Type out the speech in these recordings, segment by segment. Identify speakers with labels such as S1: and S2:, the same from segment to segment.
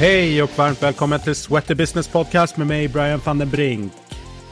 S1: Hej och varmt välkommen till Sweaty Business Podcast med mig Brian van den Brink.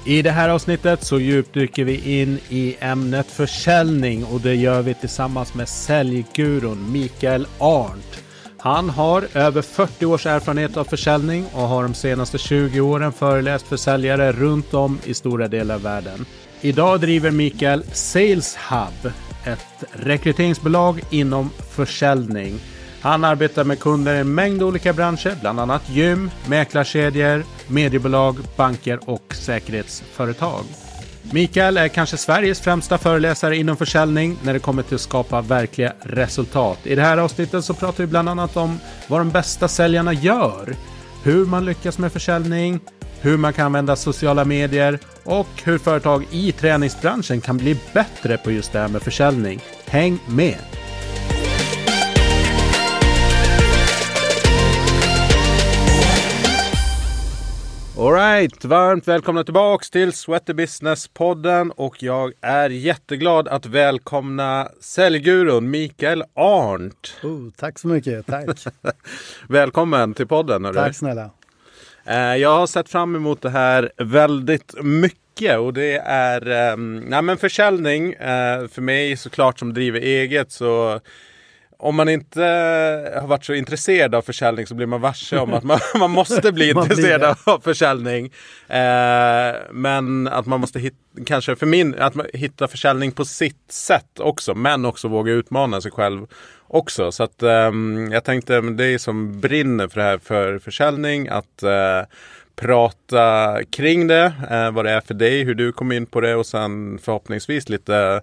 S1: I det här avsnittet så djupdyker vi in i ämnet försäljning och det gör vi tillsammans med säljgurun Mikael Arndt. Han har över 40 års erfarenhet av försäljning och har de senaste 20 åren föreläst för säljare runt om i stora delar av världen. Idag driver Mikael Sales Hub, ett rekryteringsbolag inom försäljning. Han arbetar med kunder i en mängd olika branscher, bland annat gym, mäklarkedjor, mediebolag, banker och säkerhetsföretag. Mikael är kanske Sveriges främsta föreläsare inom försäljning när det kommer till att skapa verkliga resultat. I det här avsnittet så pratar vi bland annat om vad de bästa säljarna gör, hur man lyckas med försäljning, hur man kan använda sociala medier och hur företag i träningsbranschen kan bli bättre på just det här med försäljning. Häng med! Alright, varmt välkomna tillbaks till Sweater Business-podden och jag är jätteglad att välkomna säljgurun Mikael Arndt.
S2: Oh, tack så mycket, tack.
S1: Välkommen till podden. Hörru.
S2: tack snälla.
S1: Eh, Jag har sett fram emot det här väldigt mycket och det är um, nej men försäljning. eh, för mig såklart som driver eget så om man inte har varit så intresserad av försäljning så blir man varse om att man, man måste bli
S2: Man blir
S1: intresserad
S2: det.
S1: av försäljning. Eh, men att man måste hitta, kanske för min, att man hitta försäljning på sitt sätt också. Men också våga utmana sig själv också. Så att ehm, jag tänkte, det är som brinner för det här för försäljning. Att eh, prata kring det, eh, vad det är för dig, hur du kom in på det och sen förhoppningsvis lite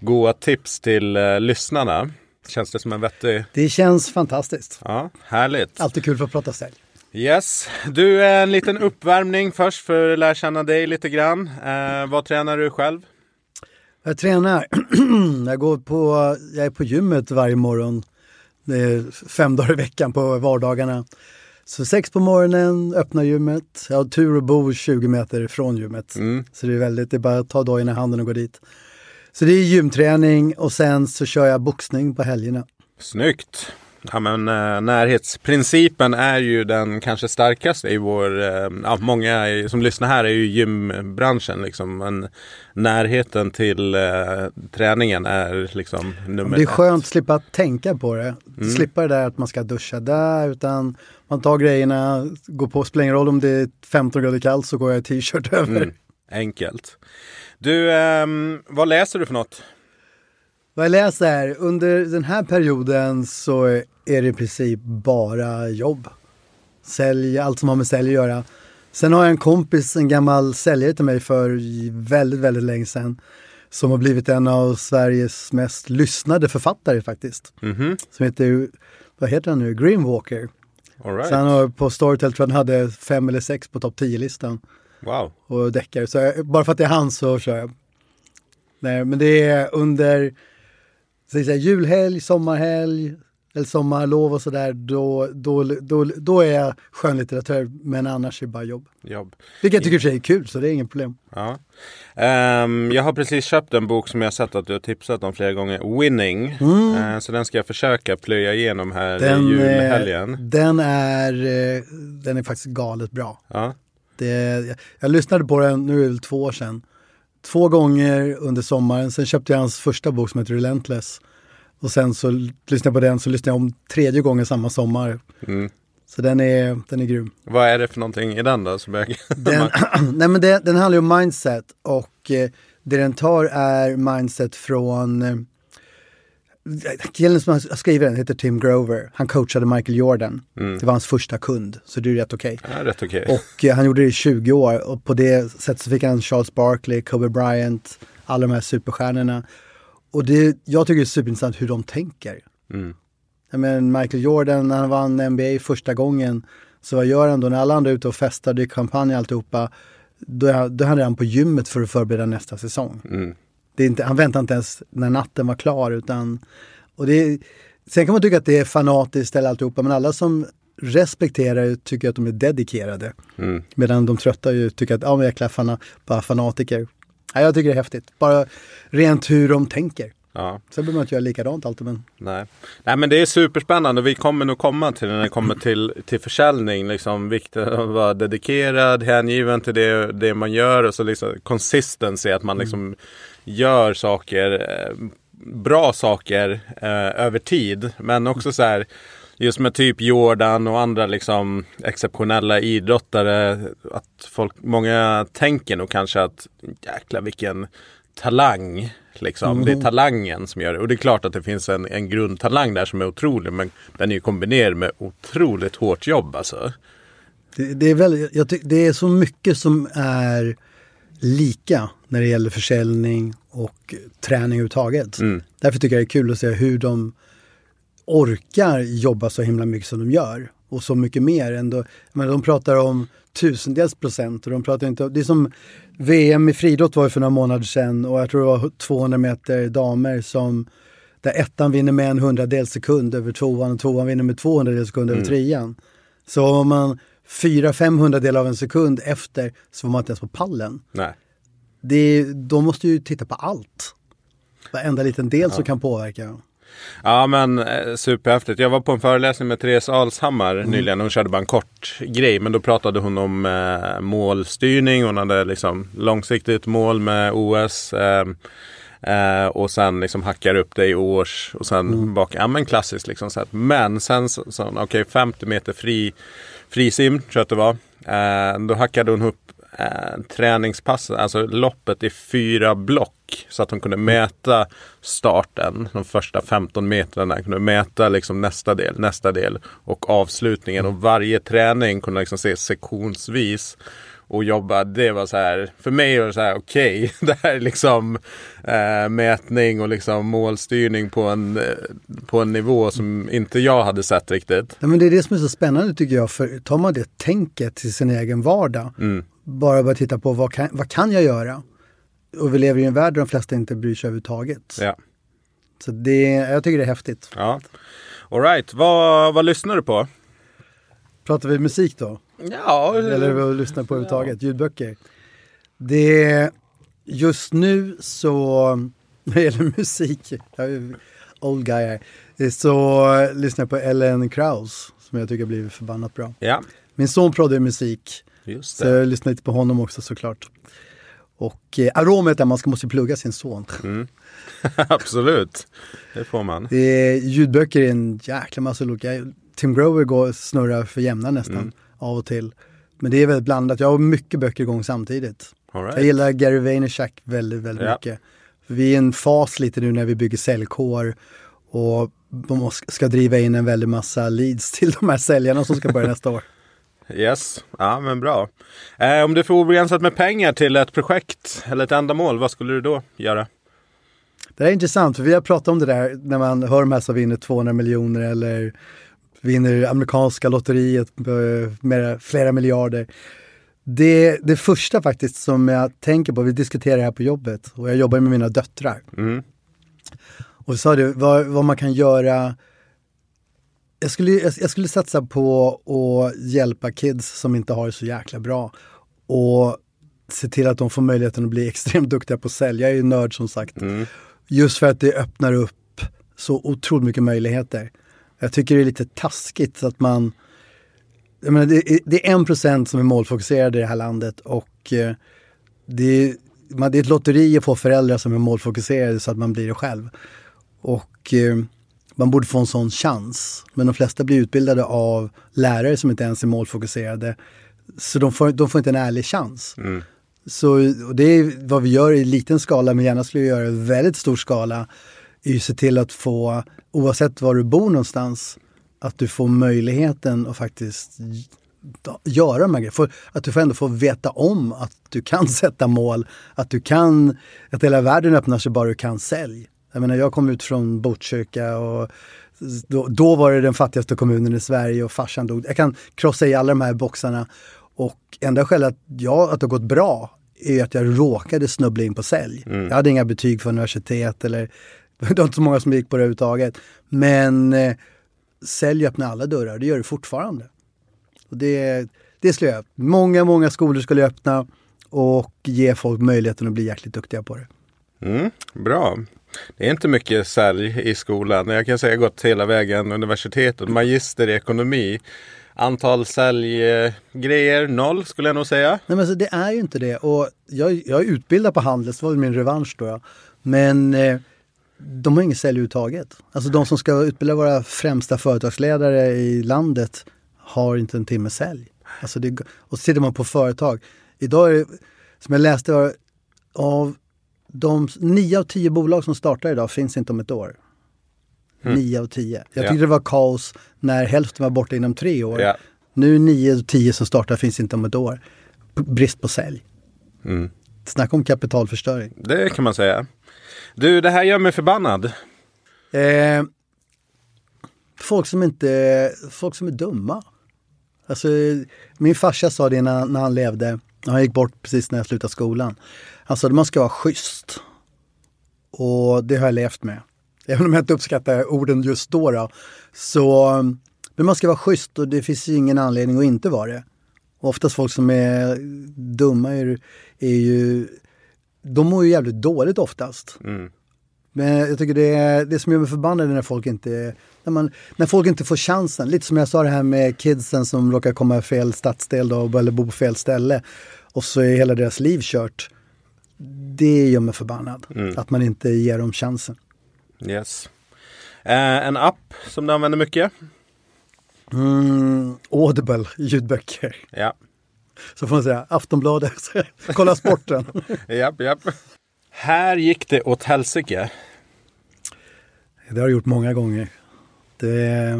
S1: goda tips till eh, lyssnarna. Känns det som en vettig...
S2: Det känns fantastiskt.
S1: Ja, härligt.
S2: Alltid kul för att prata sälj.
S1: Yes. Du, en liten uppvärmning först för att lära känna dig lite grann. Eh, vad tränar du själv?
S2: Jag tränar. jag, går på, jag är på gymmet varje morgon. Det är fem dagar i veckan på vardagarna. Så sex på morgonen, öppnar gymmet. Jag har tur att bo 20 meter från gymmet.
S1: Mm.
S2: Så det är väldigt, det är bara att ta dagen i handen och gå dit. Så det är gymträning och sen så kör jag boxning på helgerna.
S1: Snyggt! Ja, men, eh, närhetsprincipen är ju den kanske starkaste i vår... Eh, ja, många som lyssnar här är ju gymbranschen. Liksom. Men närheten till eh, träningen är liksom nummer
S2: Det är
S1: ett.
S2: skönt att slippa tänka på det.
S1: Mm.
S2: Slippa det där att man ska duscha där utan man tar grejerna, går på, spelar ingen roll om det är 15 grader kallt så går jag i t-shirt över.
S1: Mm. Enkelt. Du, ehm, vad läser du för något?
S2: Vad jag läser, under den här perioden så är det i princip bara jobb. Sälj, allt som har med sälj att göra. Sen har jag en kompis, en gammal säljare till mig för väldigt, väldigt länge sedan. Som har blivit en av Sveriges mest lyssnade författare faktiskt.
S1: Mhm.
S2: Som heter, vad heter han nu, Greenwalker.
S1: All right.
S2: Så han har på Storytel tror jag han hade fem eller sex på topp 10-listan.
S1: Wow.
S2: Och deckare. Så jag, bara för att det är han så kör jag. Nej, men det är under så säga, julhelg, sommarhelg eller sommarlov och sådär. Då, då, då, då är jag skönlitteratör, men annars är det bara jobb.
S1: Jobb.
S2: Vilket jag tycker i för sig är kul, så det är inget problem.
S1: Ja. Ehm, jag har precis köpt en bok som jag sett att du har tipsat om flera gånger. Winning. Eh, så den ska jag försöka plöja igenom här i
S2: Mm. Den,
S1: julhelgen.
S2: eh, den, är, eh, den är faktiskt galet bra.
S1: Ja.
S2: Det, jag, lyssnade på den, nu är det väl två år sedan, två gånger under sommaren. Sen köpte jag hans första bok som heter Relentless. Och sen så lyssnade jag på den, så lyssnade jag om tredje gången samma sommar.
S1: Mm.
S2: Så den är, den är grym.
S1: Vad är det för någonting i den då? Som jag...
S2: Den, nej men det, den handlar ju om mindset och eh, det den tar är mindset från eh, killen som har skrivit den heter Tim Grover. Han coachade Michael Jordan. Det var hans första kund, så det är rätt okej.
S1: ja, rätt okej.
S2: Och eh, han gjorde det i 20 år och på det sättet så fick han Charles Barkley, Kobe Bryant, alla de här superstjärnorna. Och det, jag tycker det är superintressant hur de tänker.
S1: Mm.
S2: Jag menar, Michael Jordan, när han vann NBA första gången, så vad gör han då? När alla andra är ute och festar, det är champagne och alltihopa, då, är, då är han på gymmet för att förbereda nästa säsong.
S1: Mm.
S2: Det är inte, han väntar inte ens när natten var klar utan... Och det sen kan man tycka att det är fanatiskt eller alltihopa, men alla som respekterar tycker att de är dedikerade.
S1: Mm.
S2: Medan de trötta ju tycker att, ja men jäkla fana, bara fanatiker. Ja, jag tycker det är häftigt. Bara rent hur de tänker. Ja. Sen behöver man inte göra likadant alltid. Men...
S1: Nej. Nej men det är superspännande. Vi kommer nog komma till när det kommer till, till försäljning. Liksom vikten att vara dedikerad, hängiven till det, det man gör. Och så liksom consistency, att man liksom mm. Gör saker, eh, bra saker eh, över tid. Men också så här just med typ Jordan och andra liksom exceptionella idrottare. Att folk, många tänker nog kanske att jäkla vilken talang. Liksom. Mm. Det är mm. talangen som gör det. Och det är klart att det finns en, en grundtalang där som är otrolig. Men den är ju kombinerad med otroligt hårt jobb alltså.
S2: Det, det är, väldigt, jag tyck, det är så mycket som är lika när det gäller försäljning och träning överhuvudtaget. Mm. Därför tycker jag det är kul att se hur de orkar jobba så himla mycket som de gör. Och så mycket mer. Ändå, men de pratar om tusendels procent. Och de pratar inte, det är som VM i friidrott var för några månader sedan och jag tror det var 200 meter damer som där ettan vinner med en hundradels sekund över tvåan och tvåan vinner med 200 sekund över mm. trean. Så om man fyra, 500 del av en sekund efter så var man inte ens på pallen.
S1: Nej.
S2: Det, de måste ju titta på allt. Varenda liten del ja. som kan påverka.
S1: Ja men eh, superhäftigt. Jag var på en föreläsning med Therese Alshammar mm. nyligen. Hon körde bara en kort grej. Men då pratade hon om eh, målstyrning. Hon hade liksom långsiktigt mål med OS. Eh, eh, och sen liksom hackar upp det i års och sen mm. bak. Ja men klassiskt liksom. Så Men sen så, så okej okay, 50 meter fri frisim tror jag att det var. Eh, då hackade hon upp eh, alltså loppet i fyra block. Så att hon kunde mäta starten, de första 15 metrarna, kunde mäta liksom nästa del, nästa del och avslutningen. Och varje träning kunde liksom se sektionsvis och jobba. Det var så här, för mig var det så här, okej, okay, det här är liksom äh, mätning och liksom målstyrning på en, äh, på en nivå som inte jag hade sett riktigt.
S2: Ja, men det är det som är så spännande tycker jag, för tar man det tänket till sin egen vardag mm bara börja titta på vad kan, vad kan jag göra? Och vi lever i en värld där de flesta inte bryr sig överhuvudtaget.
S1: Ja.
S2: Så det, jag tycker det är häftigt.
S1: Ja. Alright, vad, vad lyssnar du på?
S2: Pratar vi musik då?
S1: Ja.
S2: Eller vad lyssnar på överhuvudtaget? Ja. Ljudböcker? Det, just nu så, när det gäller musik, jag är old guy här, så lyssnar jag på Ellen Kraus som jag tycker har blivit förbannat bra.
S1: Ja.
S2: Min son proddar musik. Så jag lyssnar lite på honom också såklart. Och eh, aromet är att man ska, måste plugga sin son. Mm.
S1: Absolut, det får man.
S2: Är, ljudböcker är en jäkla massa olika. Tim Grover går snurrar för jämna nästan mm. Av och till. Men det är väldigt blandat. Jag har mycket böcker igång samtidigt.
S1: Right.
S2: Jag gillar Gary Vaynerchuk väldigt, väldigt ja. mycket. vi är i en fas lite nu när vi bygger säljkår och de ska driva in en väldig massa leads till de här säljarna som ska börja nästa år.
S1: Yes, ja men bra. Eh, om du får obegränsat med pengar till ett projekt eller ett ändamål, vad skulle du då göra?
S2: Det är intressant, för vi har pratat om det där när man hör de här som vinner 200 miljoner eller vinner amerikanska lotteriet eh, med flera miljarder. Det, det första faktiskt som jag tänker på, vi diskuterar här på jobbet och jag jobbar med mina döttrar. Mm. Och sa det, vad, vad man kan göra jag skulle, jag, skulle satsa på att hjälpa kids som inte har det så jäkla bra. Och se till att de får möjligheten att bli extremt duktiga på att sälja. Jag är ju nörd som sagt. Mm. Just för att det öppnar upp så otroligt mycket möjligheter. Jag tycker det är lite taskigt att man... Jag menar, det, är, det är en procent som är målfokuserade i det här landet och eh, det, är, man, det är ett lotteri att få föräldrar som är målfokuserade så att man blir det själv. Och eh, man borde få en sån chans. Men de flesta blir utbildade av lärare som inte ens är målfokuserade. Så de får, de får inte en ärlig chans. Mm. Så det är vad vi gör i liten skala, men gärna skulle vi göra i väldigt stor skala. Är ju se till att få, oavsett var du bor någonstans, att du får möjligheten att faktiskt göra de här grejerna. Att du får ändå få veta om att du kan sätta mål, att du kan, att hela världen öppnar sig bara du kan sälja. Jag menar, jag kom ut från Botkyrka och då, då, var det den fattigaste kommunen i Sverige och farsan dog. Jag kan krossa i alla de här boxarna. Och enda skälet att, jag, att det har gått bra är att jag råkade snubbla in på sälj. Mm. Jag hade inga betyg för universitet eller det var inte så många som gick på det överhuvudtaget. Men eh, sälj öppnar alla dörrar, det gör det fortfarande. Och det, det skulle jag Många, många skolor skulle öppna och ge folk möjligheten att bli jäkligt duktiga på det.
S1: Mm, bra. Det är inte mycket sälj i skolan. Jag kan säga gått hela vägen universitetet, magister i ekonomi. Antal säljgrejer, noll skulle jag nog säga. Nej,
S2: men alltså, det är ju inte det. Och jag, jag är utbildad på Handels, det var min revansch då. Ja. Men eh, de har inget sälj överhuvudtaget. Alltså de som ska utbilda våra främsta företagsledare i landet har inte en timme sälj. Alltså det, och så tittar man på företag. Idag är det, som jag läste, var, av de nio av tio bolag som startar idag finns inte om ett år. Mm. Nio av tio. Jag tyckte ja. det var kaos när hälften var borta inom tre år. Ja. Nu nio av tio som startar finns inte om ett år. Brist på sälj. Mm. Snacka om kapitalförstöring.
S1: Det kan man säga. Du, det här gör mig förbannad. Eh,
S2: folk som inte, folk som är dumma. Alltså, min farsa sa det när, när han levde. Han gick bort precis när jag slutade skolan. Han sa att man ska vara schysst. Och det har jag levt med. Även om jag inte uppskattar orden just då. då så, men man ska vara schysst och det finns ingen anledning att inte vara det. Och oftast folk som är dumma är, är ju... De mår ju jävligt dåligt oftast. Mm. Men jag tycker det, är, det som gör mig förbannad är när folk inte när, man, när folk inte får chansen. Lite som jag sa det här med kidsen som råkar komma i fel stadsdel då, eller bo på fel ställe. Och så är hela deras liv kört. Det gör mig förbannad. Mm. Att man inte ger dem chansen.
S1: Yes. Eh, en app som du använder mycket?
S2: Mm, Audible, ljudböcker.
S1: Ja.
S2: Så får man säga, Aftonbladet, kolla sporten.
S1: japp, japp. Här gick det åt helsike.
S2: Det har jag gjort många gånger. Det,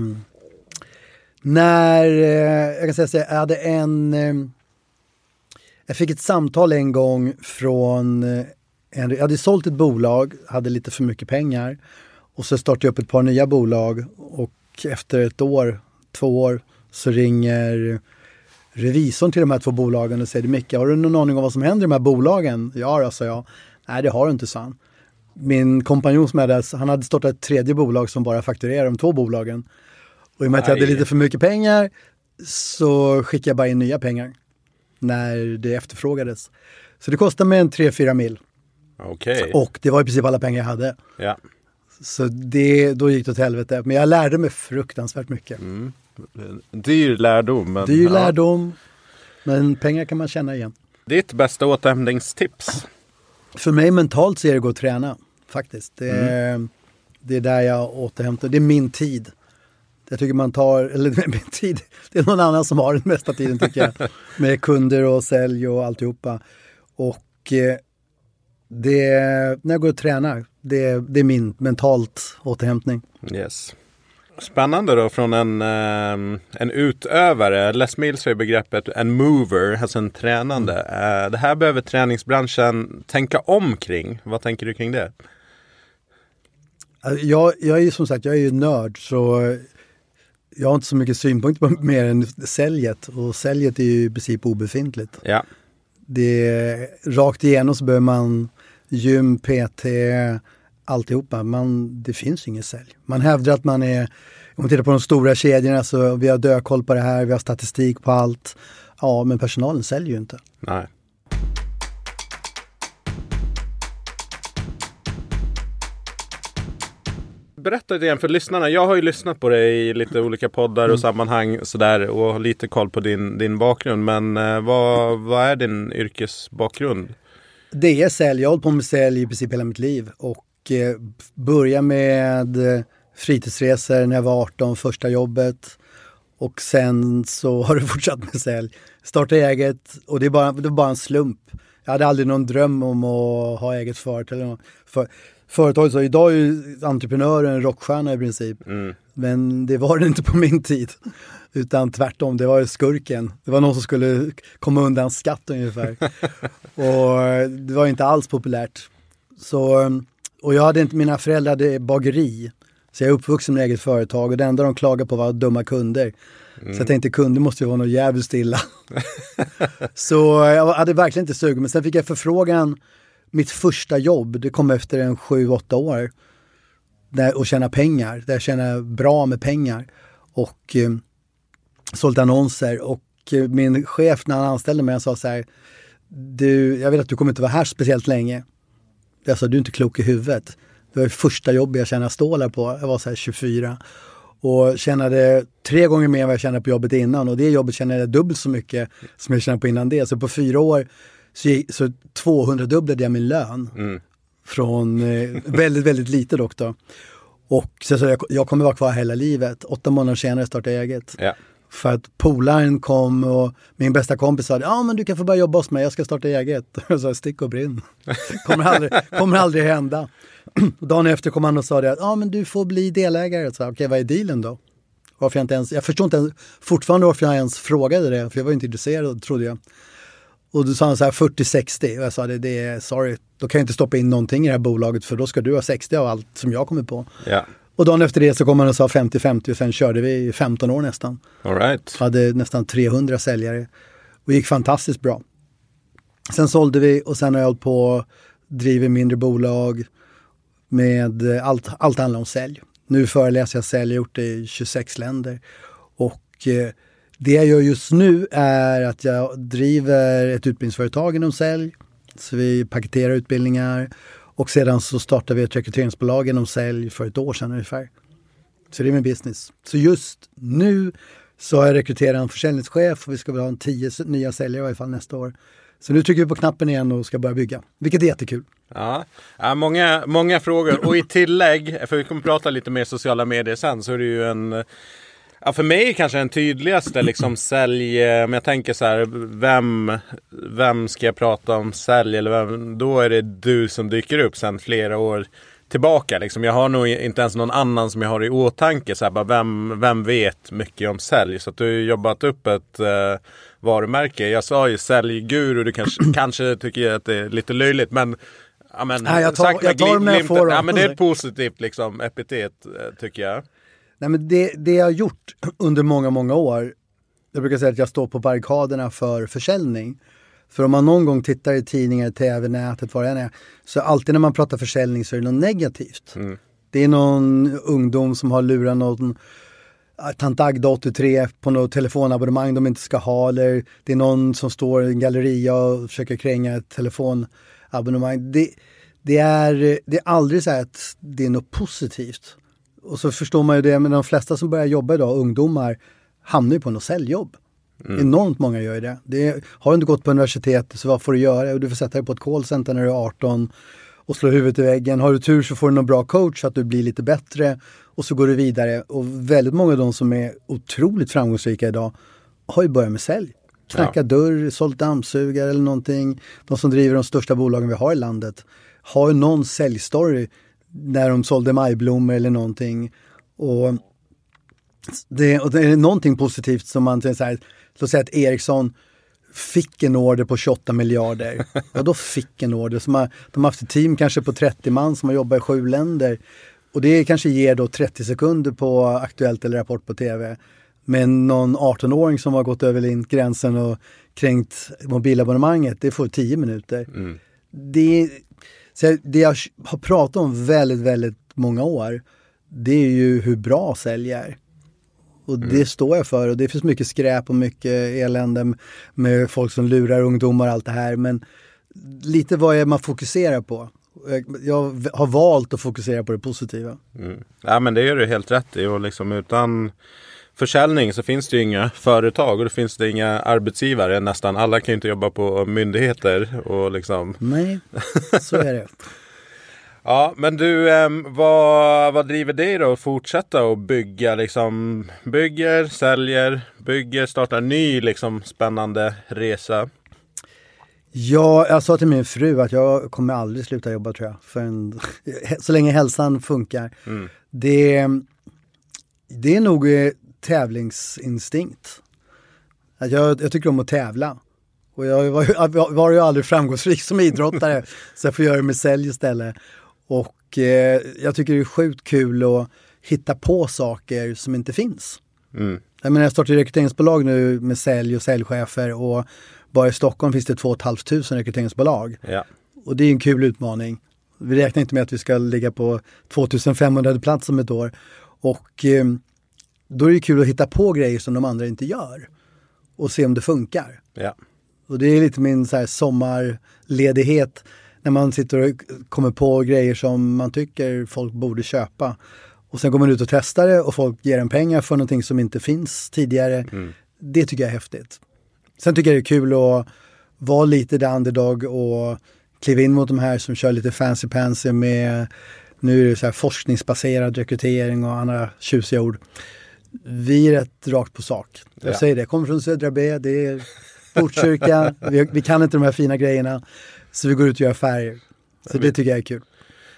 S2: när, eh, jag kan säga så jag hade en... Eh, jag fick ett samtal en gång från eh, en, jag hade sålt ett bolag, hade lite för mycket pengar och så startade jag upp ett par nya bolag och efter ett år, två år, så ringer revisorn till de här två bolagen och säger Micke, har du någon aning om vad som händer i de här bolagen? Ja, då, sa jag. Nej, det har du inte, sa han. Min kompanjon som hade, han hade startat ett tredje bolag som bara fakturerar de två bolagen. Och i och med att jag hade lite för mycket pengar så skickade jag bara in nya pengar när det efterfrågades. Så det kostade mig en 3-4 mil.
S1: Okay.
S2: Och det var i princip alla pengar jag hade.
S1: Ja.
S2: Så det, då gick det åt helvete. Men jag lärde mig fruktansvärt mycket. Mm.
S1: Dyr lärdom.
S2: Men, Dyr lärdom. Men pengar kan man tjäna igen.
S1: Ditt bästa återhämtningstips?
S2: För mig mentalt så är det att gå och träna. Faktiskt. Det är, mm. det är där jag återhämtar. Det är min tid. Jag tycker man tar, eller min tid, det är någon annan som har den mesta tiden tycker jag. Med kunder och sälj och alltihopa. Och eh, det, när jag går och tränar, det, det är min mentalt återhämtning.
S1: Yes. Spännande då från en, um, en utövare. Les Mills säger begreppet en mover, alltså en tränande. Uh, det här behöver träningsbranschen tänka om kring. Vad tänker du kring det?
S2: Alltså, jag, jag är ju som sagt, jag är ju nörd så jag har inte så mycket synpunkter på mer än säljet och säljet är ju i princip obefintligt.
S1: Ja.
S2: Det rakt igenom så behöver man gym, PT, alltihopa. Man, det finns inget sälj. Man hävdar att man är, om man tittar på de stora kedjorna så vi har dödkoll på det här, vi har statistik på allt. Ja, men personalen säljer ju inte.
S1: Nej. Berätta lite grann för lyssnarna. Jag har ju lyssnat på dig i lite olika poddar och mm. sammanhang sådär och har lite koll på din, din bakgrund. Men eh, vad, vad är din yrkesbakgrund?
S2: Det är sälj. Jag har hållit på med sälj i princip hela mitt liv och eh, började med eh, fritidsresor när jag var 18, första jobbet. Och sen så har det fortsatt med sälj. Starta eget och det är bara, det är bara en slump. Jag hade aldrig någon dröm om att ha eget företag. Eller för, företaget, så idag är ju entreprenören en rockstjärna i princip. Mm. Men det var det inte på min tid. Utan tvärtom, det var skurken. Det var någon som skulle komma undan skatt ungefär. och det var inte alls populärt. Så, och jag hade inte, mina föräldrar hade bageri. Så jag är uppvuxen med eget företag och det enda de klagade på var dumma kunder. Mm. Så jag tänkte kunder måste ju vara något jävligt stilla. så jag hade verkligen inte sugit. Men sen fick jag förfrågan, mitt första jobb, det kom efter en sju, åtta år. Där, och tjäna pengar, där jag tjänade bra med pengar. Och eh, sålt annonser och eh, min chef när han anställde mig han sa så här, du, jag vet att du kommer inte vara här speciellt länge. Jag sa, du är inte klok i huvudet. Det var första jobbet jag tjänade stålar på. Jag var så här 24 och tjänade tre gånger mer än vad jag tjänade på jobbet innan och det jobbet tjänade jag dubbelt så mycket som jag tjänade på innan det. Så på fyra år så, så 200 dubblade jag min lön.
S1: Mm.
S2: Från eh, väldigt, väldigt lite dock då. Och så, så jag, jag kommer vara kvar hela livet. Åtta månader senare startade jag eget.
S1: Ja.
S2: För att polaren kom och min bästa kompis sa ja men du kan få börja jobba hos mig, jag ska starta eget. Jag sa stick och brinn. kommer aldrig, kommer aldrig hända. Och dagen efter kom han och sa det att ja men du får bli delägare. Okej okay, vad är dealen då? Varför jag, inte ens, jag förstår inte ens, fortfarande varför jag ens frågade det, för jag var inte intresserad trodde jag. Och då sa han så här 40-60 och jag sa det, det är sorry, då kan jag inte stoppa in någonting i det här bolaget för då ska du ha 60 av allt som jag kommer på.
S1: Ja.
S2: Och dagen efter det så kom han och sa 50-50 och sen körde vi i 15 år nästan.
S1: All right.
S2: Hade nästan 300 säljare och gick fantastiskt bra. Sen sålde vi och sen har jag hållit på driver mindre bolag med allt, allt handlar om sälj. Nu föreläser jag sälj, jag har gjort det i 26 länder. Och eh, det jag gör just nu är att jag driver ett utbildningsföretag inom sälj. Så vi paketerar utbildningar och sedan så startade vi ett rekryteringsbolag inom sälj för ett år sedan ungefär. Så det är min business. Så just nu så har jag rekryterat en försäljningschef och vi ska väl ha en tio nya säljare i varje fall nästa år. Så nu trycker vi på knappen igen och ska börja bygga, vilket är jättekul.
S1: Ja, ja många, många frågor och i tillägg, för vi kommer prata lite mer sociala medier sen, så är det ju en Ja, för mig kanske den tydligaste liksom sälj, men jag tänker så här, vem, vem ska jag prata om sälj eller vem, då är det du som dyker upp sen flera år tillbaka. Liksom. Jag har nog inte ens någon annan som jag har i åtanke. Så här, bara, vem, vem vet mycket om sälj? Så att du har jobbat upp ett eh, varumärke. Jag sa ju säljguru, du kanske, kanske tycker att det är lite löjligt. Men Ja, men,
S2: Nej, jag tar, jag tar dem när jag får dem.
S1: Ja, men det är ett positivt liksom, epitet eh, tycker jag.
S2: Nej, men det, det jag har gjort under många, många år, jag brukar säga att jag står på barrikaderna för försäljning. För om man någon gång tittar i tidningar, tv, nätet, vad det än är, så alltid när man pratar försäljning så är det något negativt. Mm. Det är någon ungdom som har lurat någon tant Agda 83 på något telefonabonnemang de inte ska ha eller det är någon som står i en galleria och försöker kränga ett telefonabonnemang. Det, det, är, det är aldrig så att det är något positivt. Och så förstår man ju det, men de flesta som börjar jobba idag, ungdomar, hamnar ju på något säljjobb. Mm. Enormt många gör ju det. det. Har du inte gått på universitetet så vad får du göra? Du får sätta dig på ett callcenter när du är 18 och slå huvudet i väggen. Har du tur så får du någon bra coach så att du blir lite bättre och så går du vidare. Och väldigt många av de som är otroligt framgångsrika idag har ju börjat med sälj. Knackat ja. dörr, sålt dammsugare eller någonting. De som driver de största bolagen vi har i landet har ju någon säljstory när de sålde majblommor eller någonting. Och det, och det är någonting positivt som man, så här, låt säga att Ericsson fick en order på 28 miljarder. Och då fick en order. Som har, de har haft ett team kanske på 30 man som har jobbat i sju länder. Och det kanske ger då 30 sekunder på Aktuellt eller Rapport på TV. Men någon 18-åring som har gått över gränsen och kränkt mobilabonnemanget, det får 10 minuter. Mm. Det, så det jag har pratat om väldigt, väldigt många år, det är ju hur bra sälj är. Och mm. det står jag för och det finns mycket skräp och mycket elände med folk som lurar ungdomar och allt det här. Men lite vad är man fokuserar på? Jag har valt att fokusera på det positiva.
S1: Mm. Ja men det gör du helt rätt i och liksom utan försäljning så finns det ju inga företag och då finns det inga arbetsgivare. Nästan alla kan ju inte jobba på myndigheter och liksom.
S2: Nej, så är det.
S1: Ja, men du, vad, vad driver dig då att fortsätta och bygga liksom? Bygger, säljer, bygger, startar ny liksom spännande resa?
S2: Ja, jag sa till min fru att jag kommer aldrig sluta jobba tror jag. För en, så länge hälsan funkar. Mm. Det, det är nog tävlingsinstinkt. Jag, jag tycker om att tävla. Och jag var, var ju aldrig framgångsrik som idrottare så jag får göra det med sälj istället. Och eh, jag tycker det är sjukt kul att hitta på saker som inte finns. Mm. Jag menar jag startar rekryteringsbolag nu med sälj och säljchefer och bara i Stockholm finns det 2 500 rekryteringsbolag.
S1: Ja.
S2: Och det är en kul utmaning. Vi räknar inte med att vi ska ligga på 2500 plats om ett år. Och eh, då är det kul att hitta på grejer som de andra inte gör. Och se om det funkar.
S1: Ja.
S2: Och det är lite min så här sommarledighet När man sitter och kommer på grejer som man tycker folk borde köpa. Och sen går man ut och testar det och folk ger en pengar för någonting som inte finns tidigare. Mm. Det tycker jag är häftigt. Sen tycker jag det är kul att vara lite the underdog och kliva in mot de här som kör lite fancy pansy med nu är det så här forskningsbaserad rekrytering och andra tjusiga ord. Vi är rätt rakt på sak. Jag ja. säger det, jag kommer från Södra B, det är Botkyrka, vi, vi, kan inte de här fina grejerna. Så vi går ut och gör färger. Så det tycker jag är kul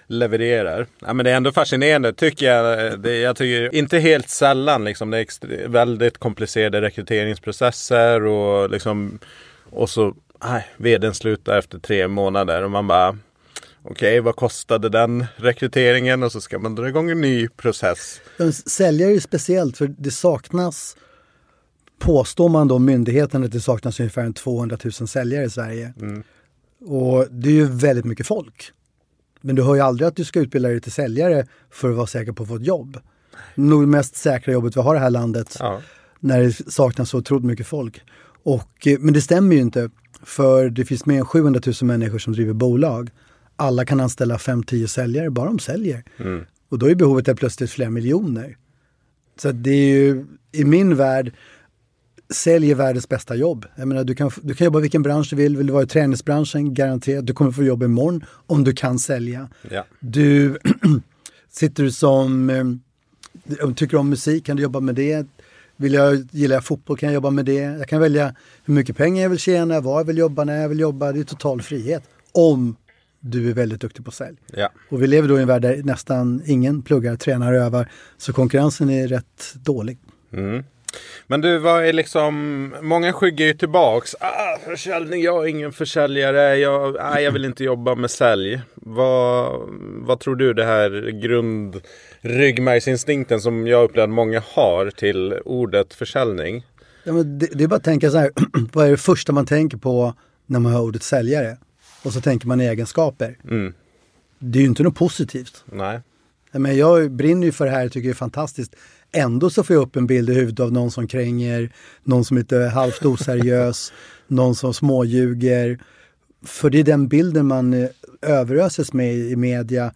S1: levererar. Ja, men det är ändå fascinerande tycker jag. Det, jag tycker inte helt sällan liksom, det är väldigt komplicerade rekryteringsprocesser och liksom och så nej, vdn slutar efter tre månader och man bara Okej, okay, vad kostade den rekryteringen? Och så ska man dra igång en ny process.
S2: Säljare är speciellt för det saknas Påstår man då myndigheten att det saknas ungefär 200 000 säljare i Sverige. Mm. Och det är ju väldigt mycket folk. Men du hör ju aldrig att du ska utbilda dig till säljare för att vara säker på att få ett jobb. Nog det mest säkra jobbet vi har i det här landet. Ja. När det saknas så otroligt mycket folk. Och, eh, men det stämmer ju inte. För det finns mer än 700 000 människor som driver bolag. Alla kan anställa 5-10 säljare, bara de säljer. Mm. Och då är behovet är plötsligt flera miljoner. Så det är ju, i min värld, sälj är världens bästa jobb. Jag menar, du, kan, du kan jobba i vilken bransch du vill. Vill du vara i träningsbranschen, garanterat. Du kommer få jobb imorgon om du kan sälja. Ja. Du sitter du som, eh, tycker om musik, kan du jobba med det. Vill jag, gillar jag fotboll kan jag jobba med det. Jag kan välja hur mycket pengar jag vill tjäna, var jag vill jobba, när jag vill jobba. Det är total frihet. Om du är väldigt duktig på sälj. Ja. Och vi lever då i en värld där nästan ingen pluggar, tränar övar. Så konkurrensen är rätt dålig. Mm.
S1: Men du, vad är liksom, många skyggar ju tillbaks. Ah, försäljning, jag är ingen försäljare, jag, ah, jag vill inte jobba med sälj. Vad, vad tror du det här grund ryggmärgsinstinkten som jag upplever att många har till ordet försäljning?
S2: Ja, men det, det är bara att tänka så här, vad är det första man tänker på när man hör ordet säljare? Och så tänker man egenskaper. Mm. Det är ju inte något positivt.
S1: Nej.
S2: Men jag brinner ju för det här, tycker det är fantastiskt. Ändå så får jag upp en bild i huvudet av någon som kränger, någon som är halvt oseriös, någon som småljuger. För det är den bilden man eh, överöses med i media.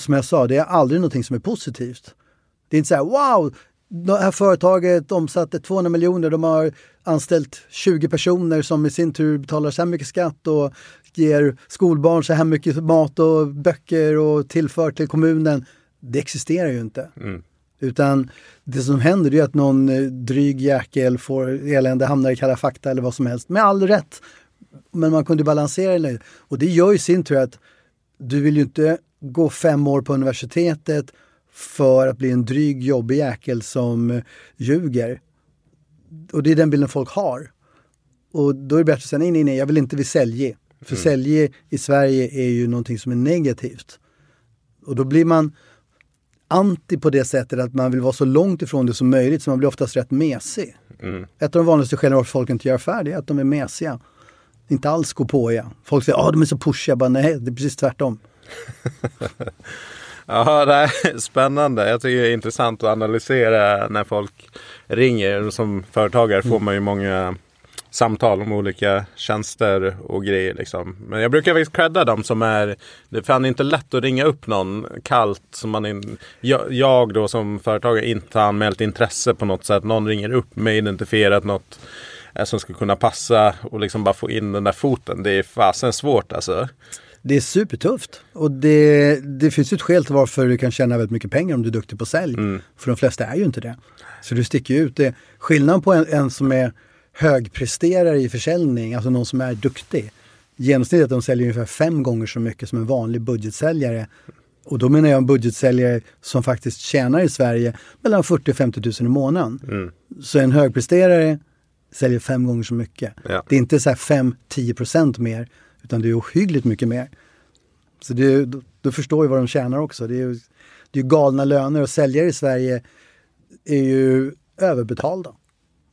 S2: Som jag sa, det är aldrig någonting som är positivt. Det är inte så här, wow, det här företaget omsatte 200 miljoner, de har anställt 20 personer som i sin tur betalar så här mycket skatt och ger skolbarn så här mycket mat och böcker och tillför till kommunen. Det existerar ju inte. Mm. Utan det som händer är att någon eh, dryg jäkel får elände, hamnar i Kalla fakta eller vad som helst. Med all rätt. Men man kunde balansera det. Och det gör ju sin tur att du vill ju inte gå fem år på universitetet för att bli en dryg jobbig jäkel som eh, ljuger. Och det är den bilden folk har. Och då är det bättre att säga nej, nej, nej, jag vill inte bli sälje. För mm. sälje i Sverige är ju någonting som är negativt. Och då blir man anti på det sättet att man vill vara så långt ifrån det som möjligt så man blir oftast rätt mesig. Mm. Ett av de vanligaste skälen varför folk inte gör affärer är att de är mesiga. Inte alls gå på ja. Folk säger att ah, de är så pushiga. Bara, nej, det är precis tvärtom.
S1: ja, det är spännande. Jag tycker det är intressant att analysera när folk ringer. Som företagare får mm. man ju många samtal om olika tjänster och grejer. Liksom. Men jag brukar faktiskt credda dem som är, det är inte lätt att ringa upp någon kallt som man in, jag, jag då som företagare inte har anmält intresse på något sätt. Någon ringer upp med identifierat något som ska kunna passa och liksom bara få in den där foten. Det är fasen svårt alltså.
S2: Det är supertufft och det, det finns ett skäl till varför du kan tjäna väldigt mycket pengar om du är duktig på sälj. Mm. För de flesta är ju inte det. Så du sticker ut. Det. Skillnaden på en, en som är högpresterare i försäljning, alltså någon som är duktig. Genomsnittet de säljer ungefär fem gånger så mycket som en vanlig budgetsäljare. Och då menar jag en budgetsäljare som faktiskt tjänar i Sverige mellan 40 och 50 000 i månaden. Mm. Så en högpresterare säljer fem gånger så mycket. Ja. Det är inte så 5-10 procent mer, utan det är ohyggligt mycket mer. Så det, då, då förstår ju vad de tjänar också. Det är, det är galna löner och säljare i Sverige är ju överbetalda.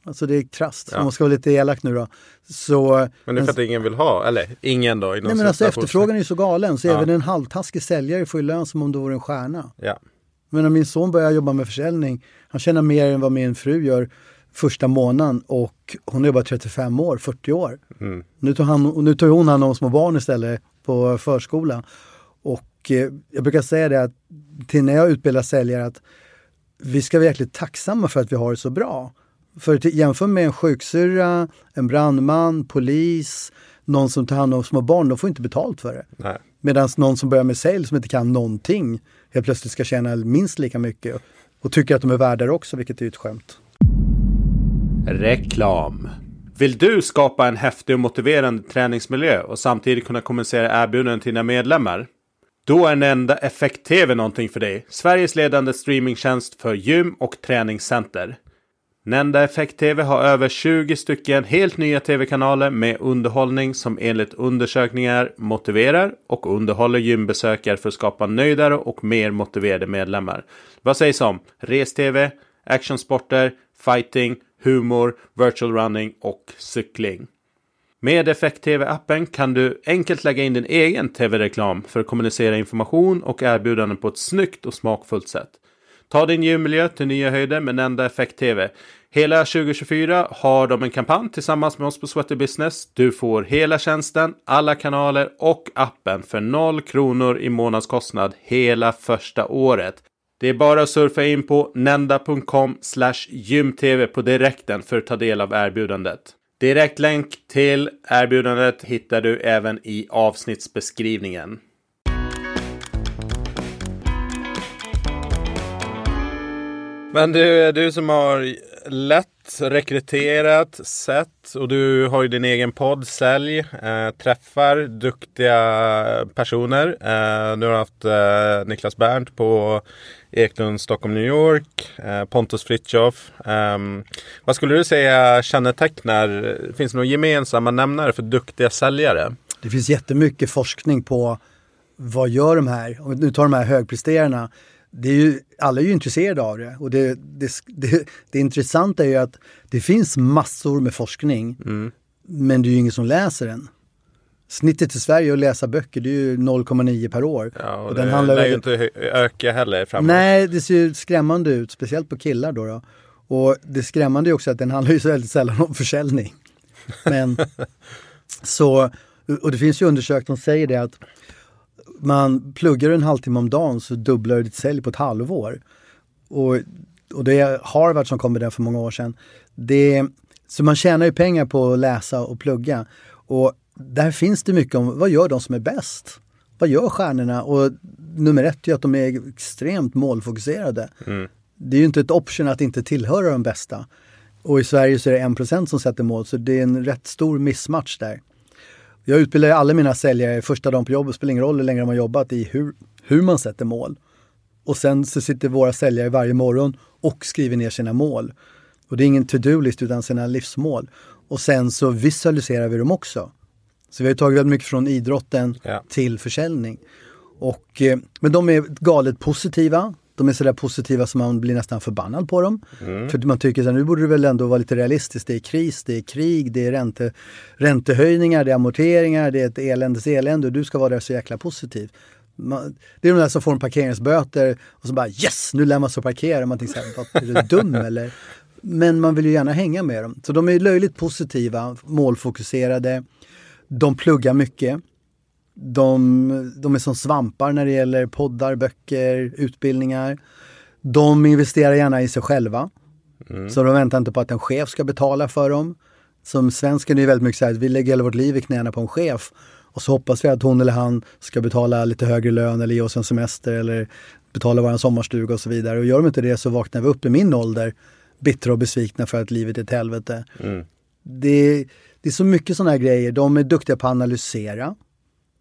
S2: Alltså det är krasst, ja. om man ska vara lite elak nu då. Så,
S1: men det är för att ingen vill ha, eller ingen då?
S2: Nej men alltså efterfrågan är ju så galen så ja. även en halvtaskig säljare får ju lön som om det vore en stjärna.
S1: Ja.
S2: Men när min son börjar jobba med försäljning, han tjänar mer än vad min fru gör första månaden och hon är bara 35 år, 40 år. Mm. Nu, tar han, nu tar hon hand om små barn istället på förskola. Och eh, jag brukar säga det att till när jag utbildar säljare att vi ska vara jäkligt tacksamma för att vi har det så bra. För jämför med en sjuksyrra, en brandman, polis, någon som tar hand om små barn, de får inte betalt för det. Medan någon som börjar med sales som inte kan någonting helt plötsligt ska tjäna minst lika mycket och tycker att de är värda också, vilket är ett skämt.
S1: Reklam. Vill du skapa en häftig och motiverande träningsmiljö och samtidigt kunna kommunicera erbjudanden till dina medlemmar? Då är Nenda Effekt TV någonting för dig. Sveriges ledande streamingtjänst för gym och träningscenter. Nenda Effekt TV har över 20 stycken helt nya tv-kanaler med underhållning som enligt undersökningar motiverar och underhåller gymbesökare för att skapa nöjdare och mer motiverade medlemmar. Vad sägs om res-tv, actionsporter, fighting, humor, virtual running och cykling? Med Effekt-TV-appen kan du enkelt lägga in din egen tv-reklam för att kommunicera information och erbjudanden på ett snyggt och smakfullt sätt. Ta din gymmiljö till nya höjder med Nenda Effekt-TV. Hela 2024 har de en kampanj tillsammans med oss på Sweater Business. Du får hela tjänsten, alla kanaler och appen för 0 kronor i månadskostnad hela första året. Det är bara att surfa in på nenda.com gymtv på direkten för att ta del av erbjudandet. Direktlänk till erbjudandet hittar du även i avsnittsbeskrivningen. Men du, du som har lätt rekryterat, sett och du har ju din egen podd Sälj, eh, träffar duktiga personer. Eh, du har haft eh, Niklas Berndt på Eklund Stockholm New York, eh, Pontus Fritjof. Ehm, vad skulle du säga kännetecknar, finns det några gemensamma nämnare för duktiga säljare?
S2: Det finns jättemycket forskning på vad gör de här, om vi nu tar de här högpresterarna, det är ju, alla är ju intresserade av det. Och det, det, det, det intressanta är ju att det finns massor med forskning, mm. men det är ju ingen som läser den. Snittet i Sverige att läsa böcker det är ju 0,9 per år.
S1: Ja, och, och den handlar lär ju inte öka heller framåt.
S2: Nej, det ser ju skrämmande ut, speciellt på killar då. då. Och det skrämmande är också att den handlar ju så väldigt sällan om försäljning. Men så, och det finns ju undersökningar som säger det att man pluggar en halvtimme om dagen så dubblar du ditt sälj på ett halvår. Och, och det är Harvard som kom med det för många år sedan. Det, så man tjänar ju pengar på att läsa och plugga. Och där finns det mycket om vad gör de som är bäst? Vad gör stjärnorna? Och nummer ett är att de är extremt målfokuserade. Mm. Det är ju inte ett option att inte tillhöra de bästa. Och i Sverige så är det 1% som sätter mål, så det är en rätt stor missmatch där. Jag utbildar alla mina säljare första dagen på jobbet, spelar ingen roll hur länge de har jobbat, i hur, hur man sätter mål. Och sen så sitter våra säljare varje morgon och skriver ner sina mål. Och det är ingen to-do-list utan sina livsmål. Och sen så visualiserar vi dem också. Så vi har tagit väldigt mycket från idrotten ja. till försäljning. Och, eh, men de är galet positiva. De är sådär positiva som man blir nästan förbannad på dem. Mm. För man tycker att nu borde det väl ändå vara lite realistiskt. Det är kris, det är krig, det är ränte, räntehöjningar, det är amorteringar, det är ett eländes elände och du ska vara där så jäkla positiv. Man, det är de där som får en parkeringsböter och så bara yes, nu lär man sig parkera. Man tänker såhär, är du dum eller? Men man vill ju gärna hänga med dem. Så de är löjligt positiva, målfokuserade. De pluggar mycket. De, de är som svampar när det gäller poddar, böcker, utbildningar. De investerar gärna i sig själva. Mm. Så de väntar inte på att en chef ska betala för dem. Som svensken är det väldigt mycket så här, att vi lägger hela vårt liv i knäna på en chef. Och så hoppas vi att hon eller han ska betala lite högre lön eller ge oss en semester eller betala vår sommarstuga och så vidare. Och gör de inte det så vaknar vi upp i min ålder bittra och besvikna för att livet är ett helvete. Mm. Det, det är så mycket sådana här grejer. De är duktiga på att analysera.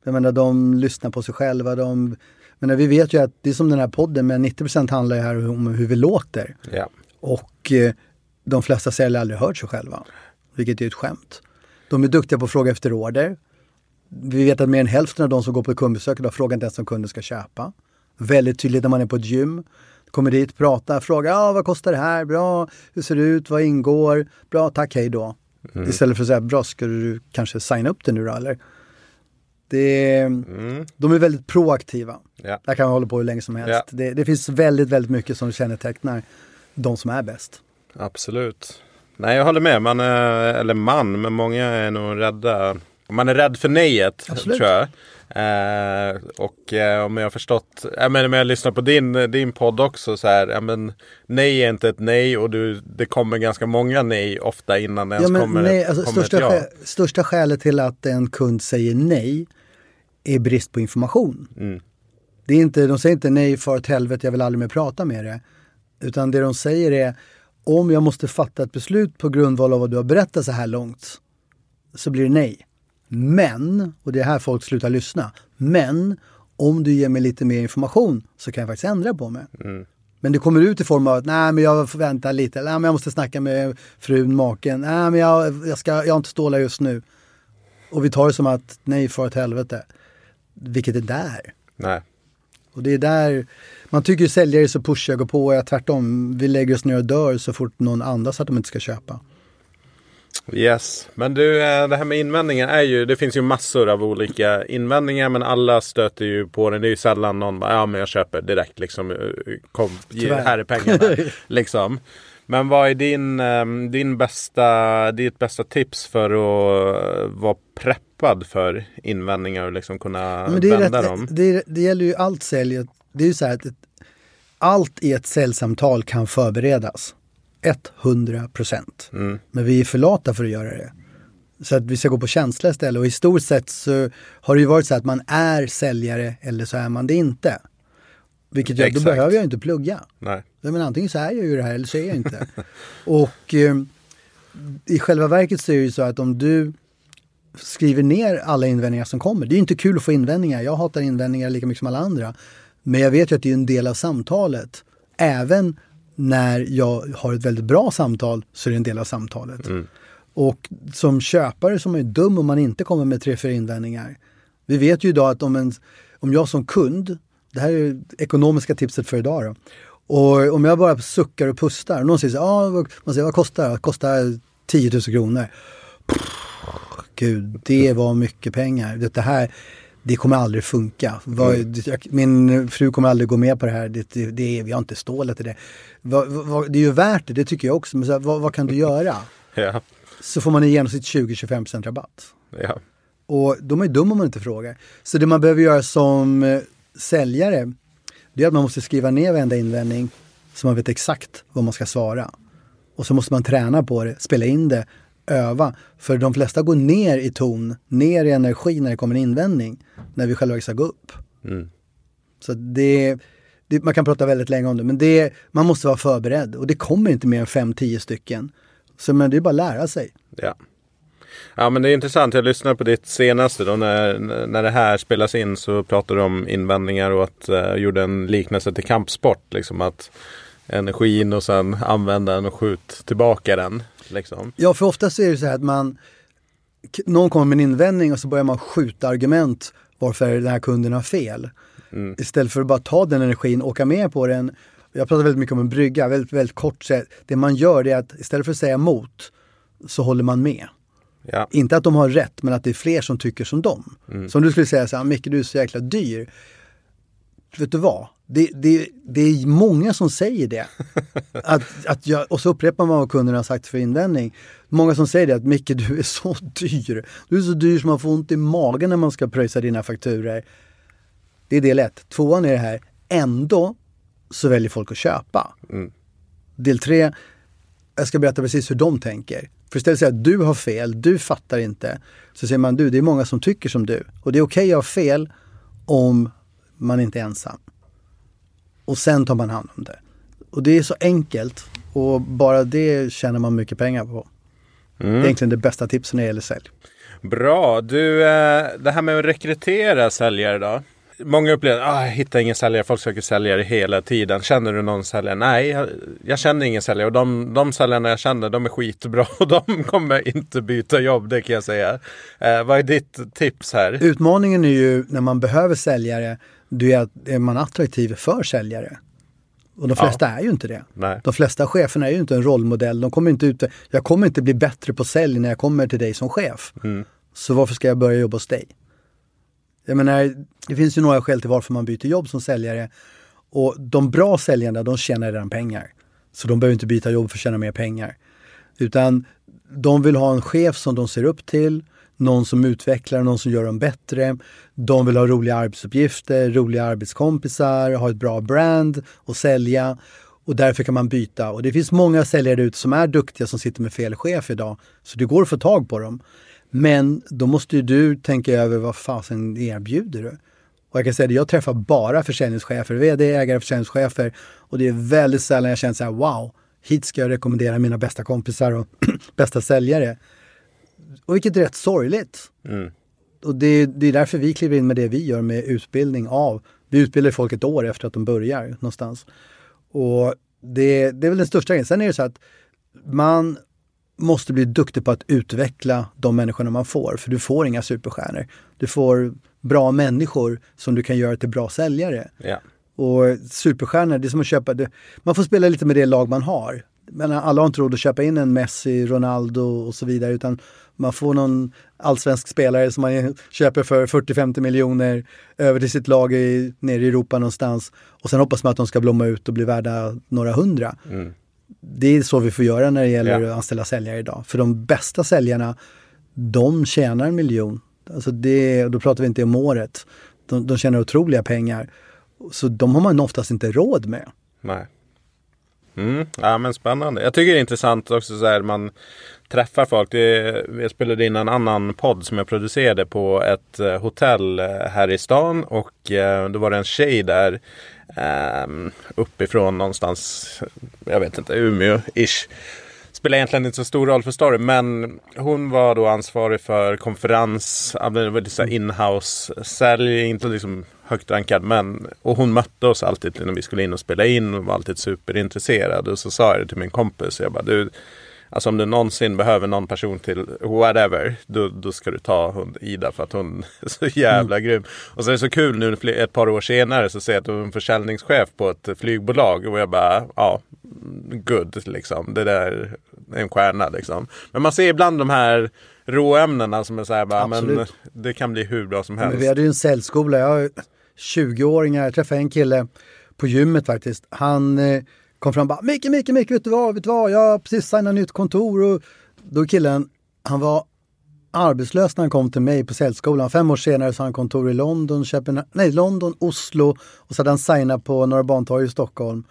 S2: Jag menar, de lyssnar på sig själva. De, men vi vet ju att det är som den här podden, men 90% handlar ju här om hur vi låter.
S1: Ja.
S2: Och eh, de flesta säljare har aldrig hört sig själva, vilket är ett skämt. De är duktiga på att fråga efter order. Vi vet att mer än hälften av de som går på kundbesök idag frågar inte ens om kunden ska köpa. Väldigt tydligt när man är på ett gym. Kommer dit, pratar, frågar ah, vad kostar det här, bra, hur ser det ut, vad ingår, bra, tack, hej då. Mm. Istället för att säga, bra, ska du kanske signa upp det nu då eller? Det, mm. De är väldigt proaktiva. Ja. Där kan man hålla på hur länge som helst. Ja. Det, det, finns väldigt, väldigt mycket som kännetecknar de som är bäst.
S1: Absolut. Nej, jag håller med. Man är, eller man, men många är nog rädda. Man är rädd för nejet, Absolut. tror jag. Eh, och eh, om jag har förstått, ja, men om jag lyssnar på din, din podd också så här, ja, men nej är inte ett nej och du, det kommer ganska många nej ofta innan det ens
S2: Ja, men
S1: kommer,
S2: nej, alltså,
S1: kommer
S2: största,
S1: ett ja.
S2: skä, största skälet till att en kund säger nej är brist på information.
S1: Mm.
S2: Det är inte, de säger inte nej för ett helvete, jag vill aldrig mer prata med det. Utan det de säger är, om jag måste fatta ett beslut på grundval av vad du har berättat så här långt, så blir det nej. Men, och det är här folk slutar lyssna, men om du ger mig lite mer information så kan jag faktiskt ändra på mig. Men det kommer ut i form av att nej men jag får vänta lite, nej men jag måste snacka med frun, maken, nej men jag, jag, ska, jag har inte stålar just nu. Och vi tar det som att nej för ett helvete. Vilket det där.
S1: Nej.
S2: Och det är där, man tycker ju säljare är så pushiga, går på, ja, tvärtom. Vi lägger oss ner och dör så fort någon andas att de inte ska köpa.
S1: Yes, men du, eh, det här med invändningar är ju, det finns ju massor av olika invändningar men alla stöter ju på den. Det är ju sällan någon bara, ja men jag köper direkt liksom, eh, kom, ge, här är pengarna. liksom. Men vad är din, eh, din bästa, ditt bästa tips för att eh, vara preppad för invändningar och liksom kunna vända
S2: rätt,
S1: dem?
S2: det, det gäller ju allt sälj. Det är ju så här att ett, allt i ett säljsamtal kan förberedas. 100 procent.
S1: Mm.
S2: Men vi är för lata för att göra det. Så att vi ska gå på känsla istället. Och i stort sett så har det ju varit så att man är säljare eller så är man det inte. Vilket gör, då behöver jag inte plugga.
S1: Nej.
S2: Men antingen så är jag ju det här eller så är jag inte. och eh, i själva verket så är det ju så att om du skriver ner alla invändningar som kommer. Det är inte kul att få invändningar. Jag hatar invändningar lika mycket som alla andra. Men jag vet ju att det är en del av samtalet. Även när jag har ett väldigt bra samtal så är det en del av samtalet. Och som köpare så är man ju dum om man inte kommer med tre, fyra invändningar. Vi vet ju idag att om, en, om jag som kund, det här är ju ekonomiska tipset för idag då. Och om jag bara suckar och pustar, och någon säger så ah, vad- man säger, vad kostar det? Kostar 10 000 kronor. Gud, det var mycket pengar. Det här, det kommer aldrig funka. Jag- Min fru kommer aldrig gå med på det här. Det, det, det, vi har inte stålet till det. Det är ju värt det, det tycker jag också. Men så här, vad, vad kan du göra?
S1: Ja.
S2: Så får man i genomsnitt 20-25% rabatt.
S1: Ja.
S2: Och de är dumma om man inte frågar. Så det man behöver göra som eh, säljare, det är att man måste skriva ner varenda invändning så man vet exakt vad man ska svara. Och så måste man träna på det, spela in det, öva. För de flesta går ner i ton, ner i energi när det kommer en invändning. När vi själva ska gå upp.
S1: Mm.
S2: Så det, det, man kan prata väldigt länge om det, men det, man måste vara förberedd. Och det kommer inte mer än 5-10 stycken. Så men det är bara att lära sig.
S1: Ja. Ja men det är intressant. Jag lyssnade på ditt senaste då när, när det här spelas in så pratade du om invändningar och att uh, gjorde en liknelse till kampsport. Liksom att energin och sen använda den och skjut tillbaka den. Liksom.
S2: Ja, för ofta så är det så här att man, någon kommer med en invändning och så börjar man skjuta argument varför den här kunden har fel. Istället för att bara ta den energin och åka med på den. Jag pratar väldigt mycket om en brygga, väldigt, väldigt kort. Det man gör är att istället för att säga emot så håller man med.
S1: Ja.
S2: Inte att de har rätt, men att det är fler som tycker som dem. Som du skulle säga så här, Micke du är så jäkla dyr. Vet du vad? Det, det, det är många som säger det. Att, att jag, och så upprepar man vad kunderna har sagt för invändning. Många som säger det att Micke du är så dyr. Du är så dyr som man får ont i magen när man ska pröjsa dina fakturer. Det är del ett. Tvåan är det här, ändå så väljer folk att köpa. Del tre, jag ska berätta precis hur de tänker. För istället säga att du har fel, du fattar inte. Så säger man du, det är många som tycker som du. Och det är okej att ha fel om man inte är ensam. Och sen tar man hand om det. Och det är så enkelt och bara det tjänar man mycket pengar på. Det är egentligen det bästa tipset när det gäller sälj.
S1: Bra. Du, eh, det här med att rekrytera säljare då. Många upplever att ah, jag hittar ingen säljare, folk söker säljare hela tiden. Känner du någon säljare? Nej, jag, jag känner ingen säljare. Och de, de säljarna jag känner, de är skitbra och de kommer inte byta jobb, det kan jag säga. Eh, vad är ditt tips här?
S2: Utmaningen är ju när man behöver säljare, det är att är man attraktiv för säljare. Och de flesta är ju inte det.
S1: Nej.
S2: De flesta cheferna är ju inte en rollmodell. De kommer inte ut, jag kommer inte bli bättre på sälj när jag kommer till dig som chef. Så varför ska jag börja jobba hos dig? Jag menar, det finns ju några skäl till varför man byter jobb som säljare. Och de bra säljarna, de tjänar redan pengar. Så de behöver inte byta jobb för att tjäna mer pengar. Utan de vill ha en chef som de ser upp till. någon som utvecklar, någon som gör dem bättre. De vill ha roliga arbetsuppgifter, roliga arbetskompisar, ha ett bra brand och sälja. Och därför kan man byta. Och det finns många säljare ute som är duktiga som sitter med fel chef idag. Så det går att få tag på dem. Men då måste ju du tänka över vad fasen erbjuder du? Och jag kan säga att jag träffar bara försäljningschefer, vd, ägare, försäljningschefer. Och det är väldigt sällan jag känner så här, wow, hit ska jag rekommendera mina bästa kompisar och bästa säljare. Och vilket är rätt sorgligt. Mm. Och det, det, är därför vi kliver in med det vi gör med utbildning av. Vi utbildar folk ett år efter att de börjar någonstans. Och det, det är väl den största grejen. Sen är det så att man måste bli duktig på att utveckla de människorna man får. För du får inga superstjärnor. Du får bra människor som du kan göra till bra säljare.
S1: Ja.
S2: Och superstjärnor, det är som att köpa... Det, man får spela lite med det lag man har. Men alla har inte råd att köpa in en Messi, Ronaldo och så vidare utan man får någon allsvensk spelare som man köper för 40-50 miljoner över till sitt lag i, nere i Europa någonstans. Och sen hoppas man att de ska blomma ut och bli värda några hundra. Mm. Det är så vi får göra när det gäller ja. att anställa säljare idag. För de bästa säljarna, de tjänar en miljon. Alltså det, då pratar vi inte om året. De, de tjänar otroliga pengar. Så de har man oftast inte råd med.
S1: Nej. Mm, ja men spännande. Jag tycker det är intressant också så här man träffar folk. Det, jag spelade in en annan podd som jag producerade på ett eh, hotell eh, här i stan och eh, då var det en tjej där um, uppifrån någonstans, jag vet inte, Umeå-ish spelar egentligen inte så stor roll för storyn. Men hon var då ansvarig för konferens, inhouse-sälj, inte liksom högt rankad. Men, och hon mötte oss alltid när vi skulle in och spela in och var alltid superintresserad. Och så sa jag det till min kompis. Jag bara, du, Alltså om du någonsin behöver någon person till whatever, då, då ska du ta hon, Ida för att hon är så jävla mm. grym. Och så är det så kul nu ett par år senare så ser jag att hon är försäljningschef på ett flygbolag och jag bara, ja, good liksom. Det där är en stjärna liksom. Men man ser ibland de här råämnena som är så här bara, men det kan bli hur bra som helst. Men
S2: vi hade ju en säljskola, jag har 20-åringar, jag träffade en kille på gymmet faktiskt. Han eh, kom fram och bara Micke, Micke, Micke, vet du vad, vet du vad, jag har precis signat nytt kontor och då killen, han var arbetslös när han kom till mig på säljskolan. Fem år senare så har han kontor i London, Köpenhamn, nej, London, Oslo och så hade han signat på Norra Bantorget i Stockholm.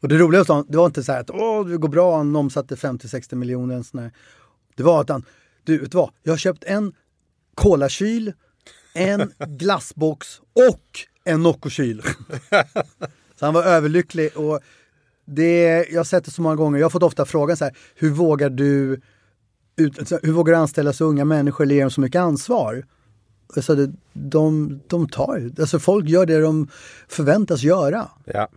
S2: Och det roliga var, det var inte så här att Åh, det går bra, han omsatte 50-60 miljoner. Det var att han, du vet vad, jag har köpt en kolakyl, en glassbox och en Noccokyl. så han var överlycklig och det, jag har sett det så många gånger, jag har fått ofta frågan så här, hur vågar du ut, hur vågar du anställa så unga människor eller ge dem så mycket ansvar? Alltså det, de, de tar, alltså folk gör det de förväntas göra.
S1: Ja.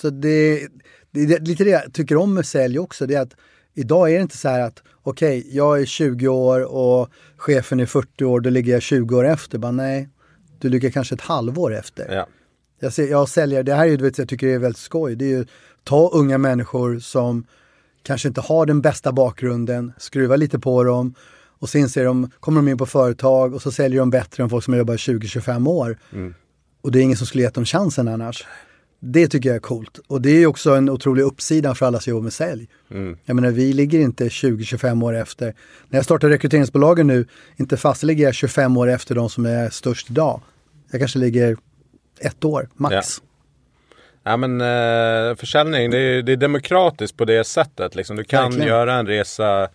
S2: Så det, det, det, lite det jag tycker om med sälj också, det är att idag är det inte så här att okej, okay, jag är 20 år och chefen är 40 år, då ligger jag 20 år efter. Bara, nej, du ligger kanske ett halvår efter.
S1: Ja.
S2: Jag, ser, jag säljer, det här är ju, jag tycker det är väldigt skoj, det är ju ta unga människor som kanske inte har den bästa bakgrunden, skruva lite på dem och sen ser de, kommer de in på företag och så säljer de bättre än folk som jobbar 20-25 år. Mm. Och det är ingen som skulle gett dem chansen annars. Det tycker jag är coolt. Och det är också en otrolig uppsida för alla som jobbar med sälj. Mm. Jag menar, vi ligger inte 20-25 år efter. När jag startar rekryteringsbolagen nu, inte fast ligger jag 25 år efter de som är störst idag. Jag kanske ligger ett år, max. Ja.
S1: Ja men eh, försäljning det är, det är demokratiskt på det sättet. Liksom. Du kan Verkligen. göra en resa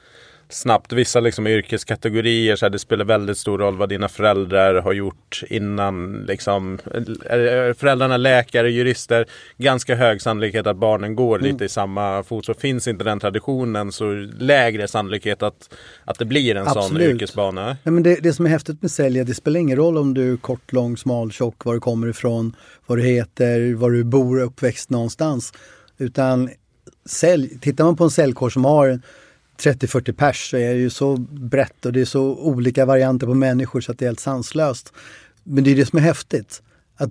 S1: snabbt. Vissa liksom yrkeskategorier, så här, det spelar väldigt stor roll vad dina föräldrar har gjort innan. Liksom, är föräldrarna läkare, jurister, ganska hög sannolikhet att barnen går mm. lite i samma fot. Så finns inte den traditionen så lägre sannolikhet att, att det blir en Absolut. sån yrkesbana.
S2: Ja, men det, det som är häftigt med sälj, det spelar ingen roll om du är kort, lång, smal, tjock, var du kommer ifrån, vad du heter, var du bor, uppväxt någonstans. Utan sälj, tittar man på en säljkår som har 30-40 pers så är det ju så brett och det är så olika varianter på människor så att det är helt sanslöst. Men det är det som är häftigt. Att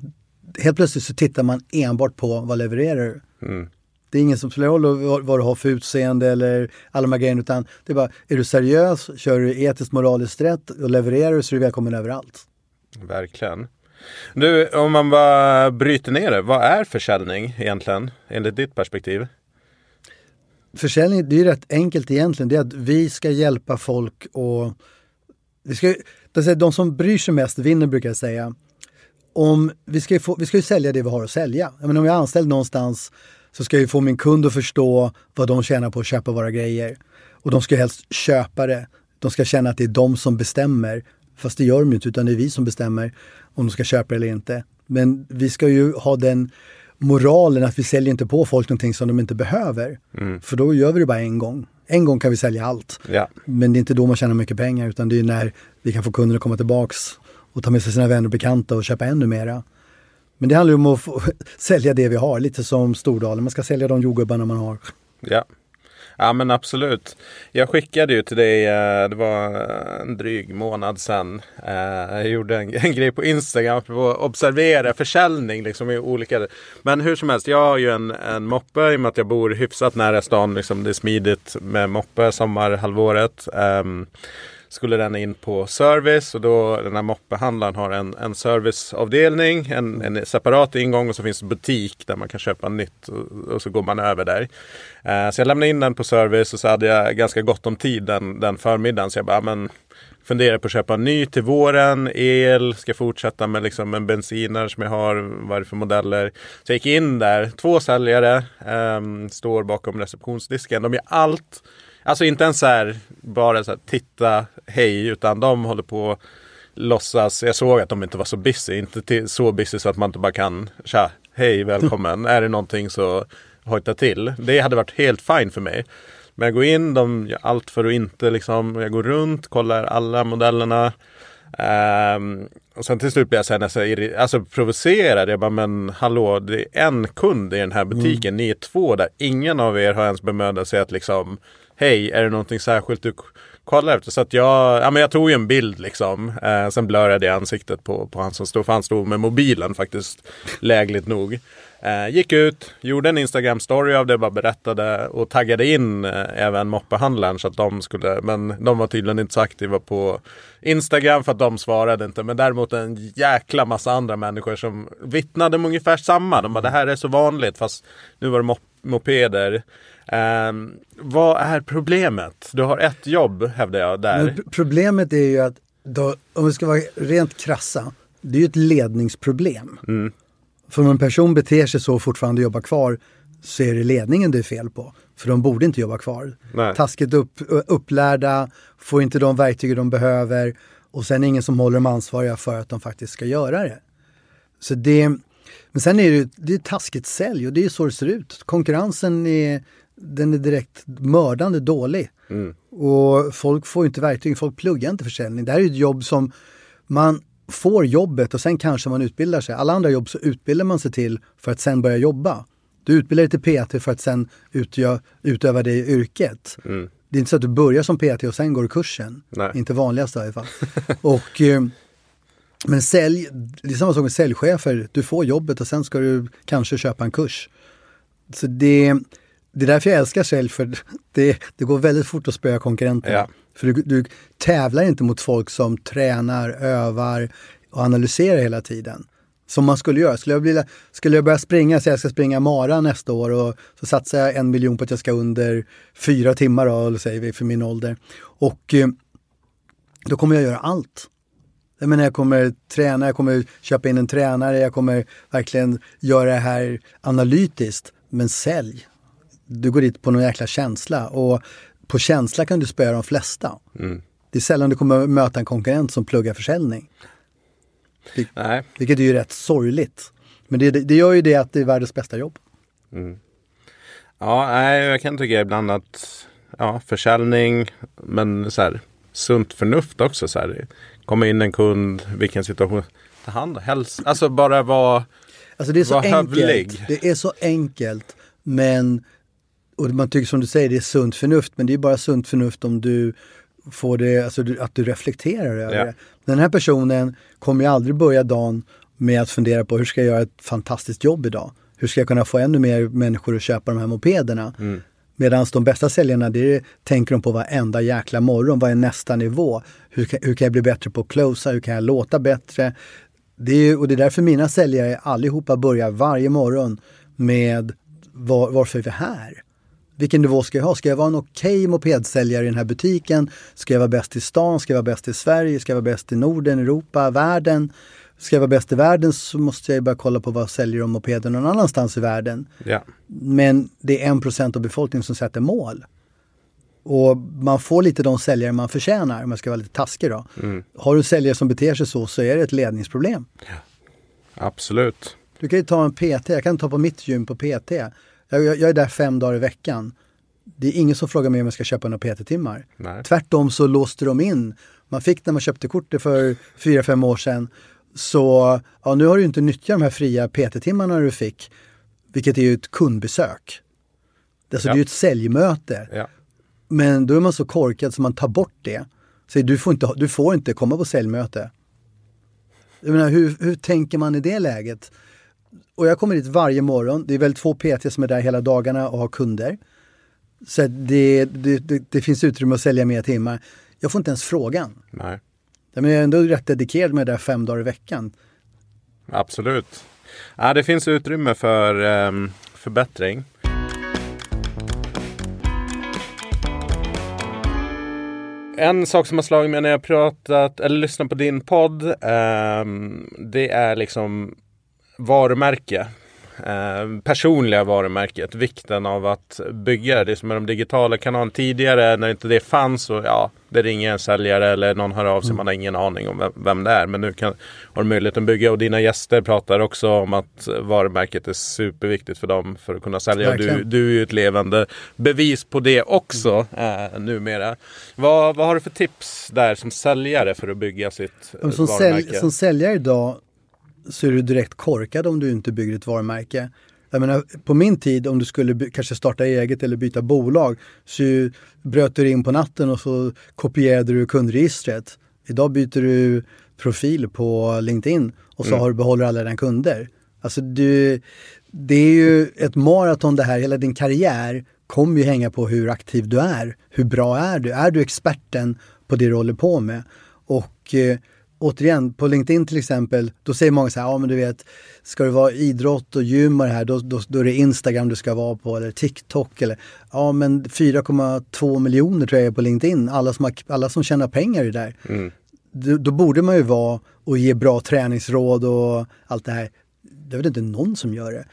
S2: helt plötsligt så tittar man enbart på vad levererar mm. Det är ingen som spelar roll vad du har för utseende eller alla de här grejerna utan det är bara, är du seriös, kör du etiskt moraliskt rätt och levererar så är du välkommen överallt.
S1: Verkligen. Du, om man bara bryter ner det, vad är försäljning egentligen enligt ditt perspektiv?
S2: Försäljning, det är ju rätt enkelt egentligen. Det är att vi ska hjälpa folk och vi ska, de som bryr sig mest vinner brukar jag säga. Om, vi, ska ju få, vi ska ju sälja det vi har att sälja. Jag menar, om jag är anställd någonstans så ska jag få min kund att förstå vad de tjänar på att köpa våra grejer. Och de ska helst köpa det. De ska känna att det är de som bestämmer. Fast det gör de inte, utan det är vi som bestämmer om de ska köpa det eller inte. Men vi ska ju ha den moralen att vi säljer inte på folk någonting som de inte behöver. Mm. För då gör vi det bara en gång. En gång kan vi sälja allt.
S1: Ja.
S2: Men det är inte då man tjänar mycket pengar utan det är när vi kan få kunder att komma tillbaks och ta med sig sina vänner och bekanta och köpa ännu mera. Men det handlar ju om att få, sälja det vi har, lite som Stordalen. Man ska sälja de jordgubbarna man har.
S1: Ja. Ja men absolut. Jag skickade ju till dig, eh, det var eh, en dryg månad sedan. Eh, jag gjorde en, en grej på Instagram för att observera försäljning liksom i olika. Men hur som helst, jag har ju en, en moppe i och med att jag bor hyfsat nära stan. Liksom det är smidigt med moppe sommarhalvåret. Um, skulle den in på service och då den här moppehandlaren har en, en serviceavdelning, en, en separat ingång och så finns det butik där man kan köpa nytt och, och så går man över där. Eh, så jag lämnade in den på service och så hade jag ganska gott om tid den, den förmiddagen så jag bara, men funderar på att köpa en ny till våren, el, ska fortsätta med liksom en bensinare som jag har, vad är det för modeller. Så jag gick in där, två säljare, eh, står bakom receptionsdisken. De gör allt Alltså inte ens så här, bara så här, titta, hej, utan de håller på låtsas. Jag såg att de inte var så busy, inte till, så busy så att man inte bara kan, tja, hej, välkommen. är det någonting så hojta till. Det hade varit helt fine för mig. Men jag går in, de gör allt för att inte liksom, jag går runt, kollar alla modellerna. Um, och sen till slut blir jag så nästan alltså, provocerad. Jag bara, men hallå, det är en kund i den här butiken. Mm. Ni är två där. Ingen av er har ens bemödat sig att liksom Hej, är det någonting särskilt du kollar efter? Så att jag, ja men jag tog ju en bild liksom. Eh, sen blurrade jag ansiktet på, på han som stod, för han stod med mobilen faktiskt. Lägligt nog. Eh, gick ut, gjorde en Instagram story av det, bara berättade och taggade in eh, även moppehandlaren så att de skulle, men de var tydligen inte så aktiva på Instagram för att de svarade inte. Men däremot en jäkla massa andra människor som vittnade om ungefär samma. De bara det här är så vanligt fast nu var det mop mopeder. Um, vad är problemet? Du har ett jobb hävdar jag där. Men
S2: problemet är ju att, då, om vi ska vara rent krassa, det är ju ett ledningsproblem. Mm. För om en person beter sig så och fortfarande jobbar kvar så är det ledningen det är fel på. För de borde inte jobba kvar.
S1: Nej.
S2: Taskigt upp, upplärda, får inte de verktyg de behöver och sen ingen som håller dem ansvariga för att de faktiskt ska göra det. Så det men sen är det, det är taskigt sälj och det är så det ser ut. Konkurrensen är, den är direkt mördande dålig. Mm. Och folk får inte verktyg, folk pluggar inte försäljning. Det här är ett jobb som man får jobbet och sen kanske man utbildar sig. Alla andra jobb så utbildar man sig till för att sen börja jobba. Du utbildar dig till PT för att sen utgö, utöva det yrket. Mm. Det är inte så att du börjar som PT och sen går du kursen.
S1: Nej.
S2: Inte vanligast i alla fall. och, eh, men sälj, det är samma sak med säljchefer. Du får jobbet och sen ska du kanske köpa en kurs. Så det, det är därför jag älskar sälj, för det, det går väldigt fort att spöa konkurrenterna.
S1: Ja.
S2: För du, du tävlar inte mot folk som tränar, övar och analyserar hela tiden. Som man skulle göra. Skulle jag, vilja, skulle jag börja springa, så jag ska springa mara nästa år och så satsar jag en miljon på att jag ska under fyra timmar då, säger vi, för min ålder. Och eh, då kommer jag göra allt. Jag menar, jag kommer träna, jag kommer köpa in en tränare, jag kommer verkligen göra det här analytiskt. Men sälj, du går dit på någon jäkla känsla och på känsla kan du spöa de flesta. Mm. Det är sällan du kommer möta en konkurrent som pluggar försäljning. Vil
S1: Nej.
S2: Vilket är ju rätt sorgligt. Men det, det gör ju det att det är världens bästa jobb. Mm.
S1: Ja, jag kan tycka ibland att ja, försäljning, men så här, sunt förnuft också. Så här, komma in en kund, vilken situation, ta hand om, alltså bara vara
S2: Alltså det är så enkelt. Det är så enkelt. Men, och man tycker som du säger, det är sunt förnuft. Men det är bara sunt förnuft om du får det, alltså att du reflekterar över ja. det. Den här personen kommer ju aldrig börja dagen med att fundera på hur ska jag göra ett fantastiskt jobb idag? Hur ska jag kunna få ännu mer människor att köpa de här mopederna? Mm. Medan de bästa säljarna, det tänker de på varenda jäkla morgon. Vad är nästa nivå? Hur kan, hur kan jag bli bättre på att closea? Hur kan jag låta bättre? Det är, och det är därför mina säljare allihopa börjar varje morgon med var, varför är vi här? Vilken nivå ska jag ha? Ska jag vara en okej okay mopedsäljare i den här butiken? Ska jag vara bäst i stan? Ska jag vara bäst i Sverige? Ska jag vara bäst i Norden, Europa, världen? Ska jag vara bäst i världen så måste jag börja kolla på vad säljer de mopeder någon annanstans i världen.
S1: Ja.
S2: Men det är en procent av befolkningen som sätter mål. Och man får lite de säljare man förtjänar om jag ska vara lite taskig då.
S1: Mm.
S2: Har du säljare som beter sig så så är det ett ledningsproblem.
S1: Ja. Absolut.
S2: Du kan ju ta en PT, jag kan ta på mitt gym på PT. Jag, jag, jag är där fem dagar i veckan. Det är ingen som frågar mig om jag ska köpa några PT-timmar. Tvärtom så låste de in. Man fick när man köpte kortet för fyra fem år sedan. Så ja, nu har du inte nyttjat de här fria PT-timmarna du fick. Vilket är ju ett kundbesök. Alltså ja. det är ju ett säljmöte.
S1: Ja.
S2: Men då är man så korkad så man tar bort det. Så du får inte, du får inte komma på säljmöte. Jag menar, hur, hur tänker man i det läget? Och jag kommer dit varje morgon. Det är väl två PT som är där hela dagarna och har kunder. Så det, det, det, det finns utrymme att sälja mer timmar. Jag får inte ens frågan.
S1: Nej.
S2: Men jag är ändå rätt dedikerad med det där fem dagar i veckan.
S1: Absolut. Ja, det finns utrymme för um, förbättring. En sak som har slagit mig när jag pratat eller lyssnat på din podd. Um, det är liksom varumärke. Eh, personliga varumärket, vikten av att bygga det som är de digitala kanalerna. Tidigare när inte det fanns så ja, det ringer en säljare eller någon hör av sig, mm. man har ingen aning om vem, vem det är. Men nu kan, har du möjlighet att bygga och dina gäster pratar också om att varumärket är superviktigt för dem för att kunna sälja. Du, du är ju ett levande bevis på det också mm. eh, numera. Vad, vad har du för tips där som säljare för att bygga sitt som varumärke?
S2: Sälj, som säljare idag så är du direkt korkad om du inte bygger ett varumärke. Jag menar, på min tid, om du skulle kanske starta eget eller byta bolag, så bröt du in på natten och så kopierade du kundregistret. Idag byter du profil på LinkedIn och så mm. har du behåller alla dina kunder. Alltså du, det är ju ett maraton det här, hela din karriär kommer ju hänga på hur aktiv du är. Hur bra är du? Är du experten på det du håller på med? Och eh, återigen, på LinkedIn till exempel, då säger många så här, ja men du vet, ska det vara idrott och gym och det här, då, då, då är det Instagram du ska vara på eller TikTok eller, ja men 4,2 miljoner tror jag är på LinkedIn, alla som, har, alla som tjänar pengar är där.
S1: Mm.
S2: Då, då, borde man ju vara och ge bra träningsråd och allt det här. Det är väl inte någon som gör det.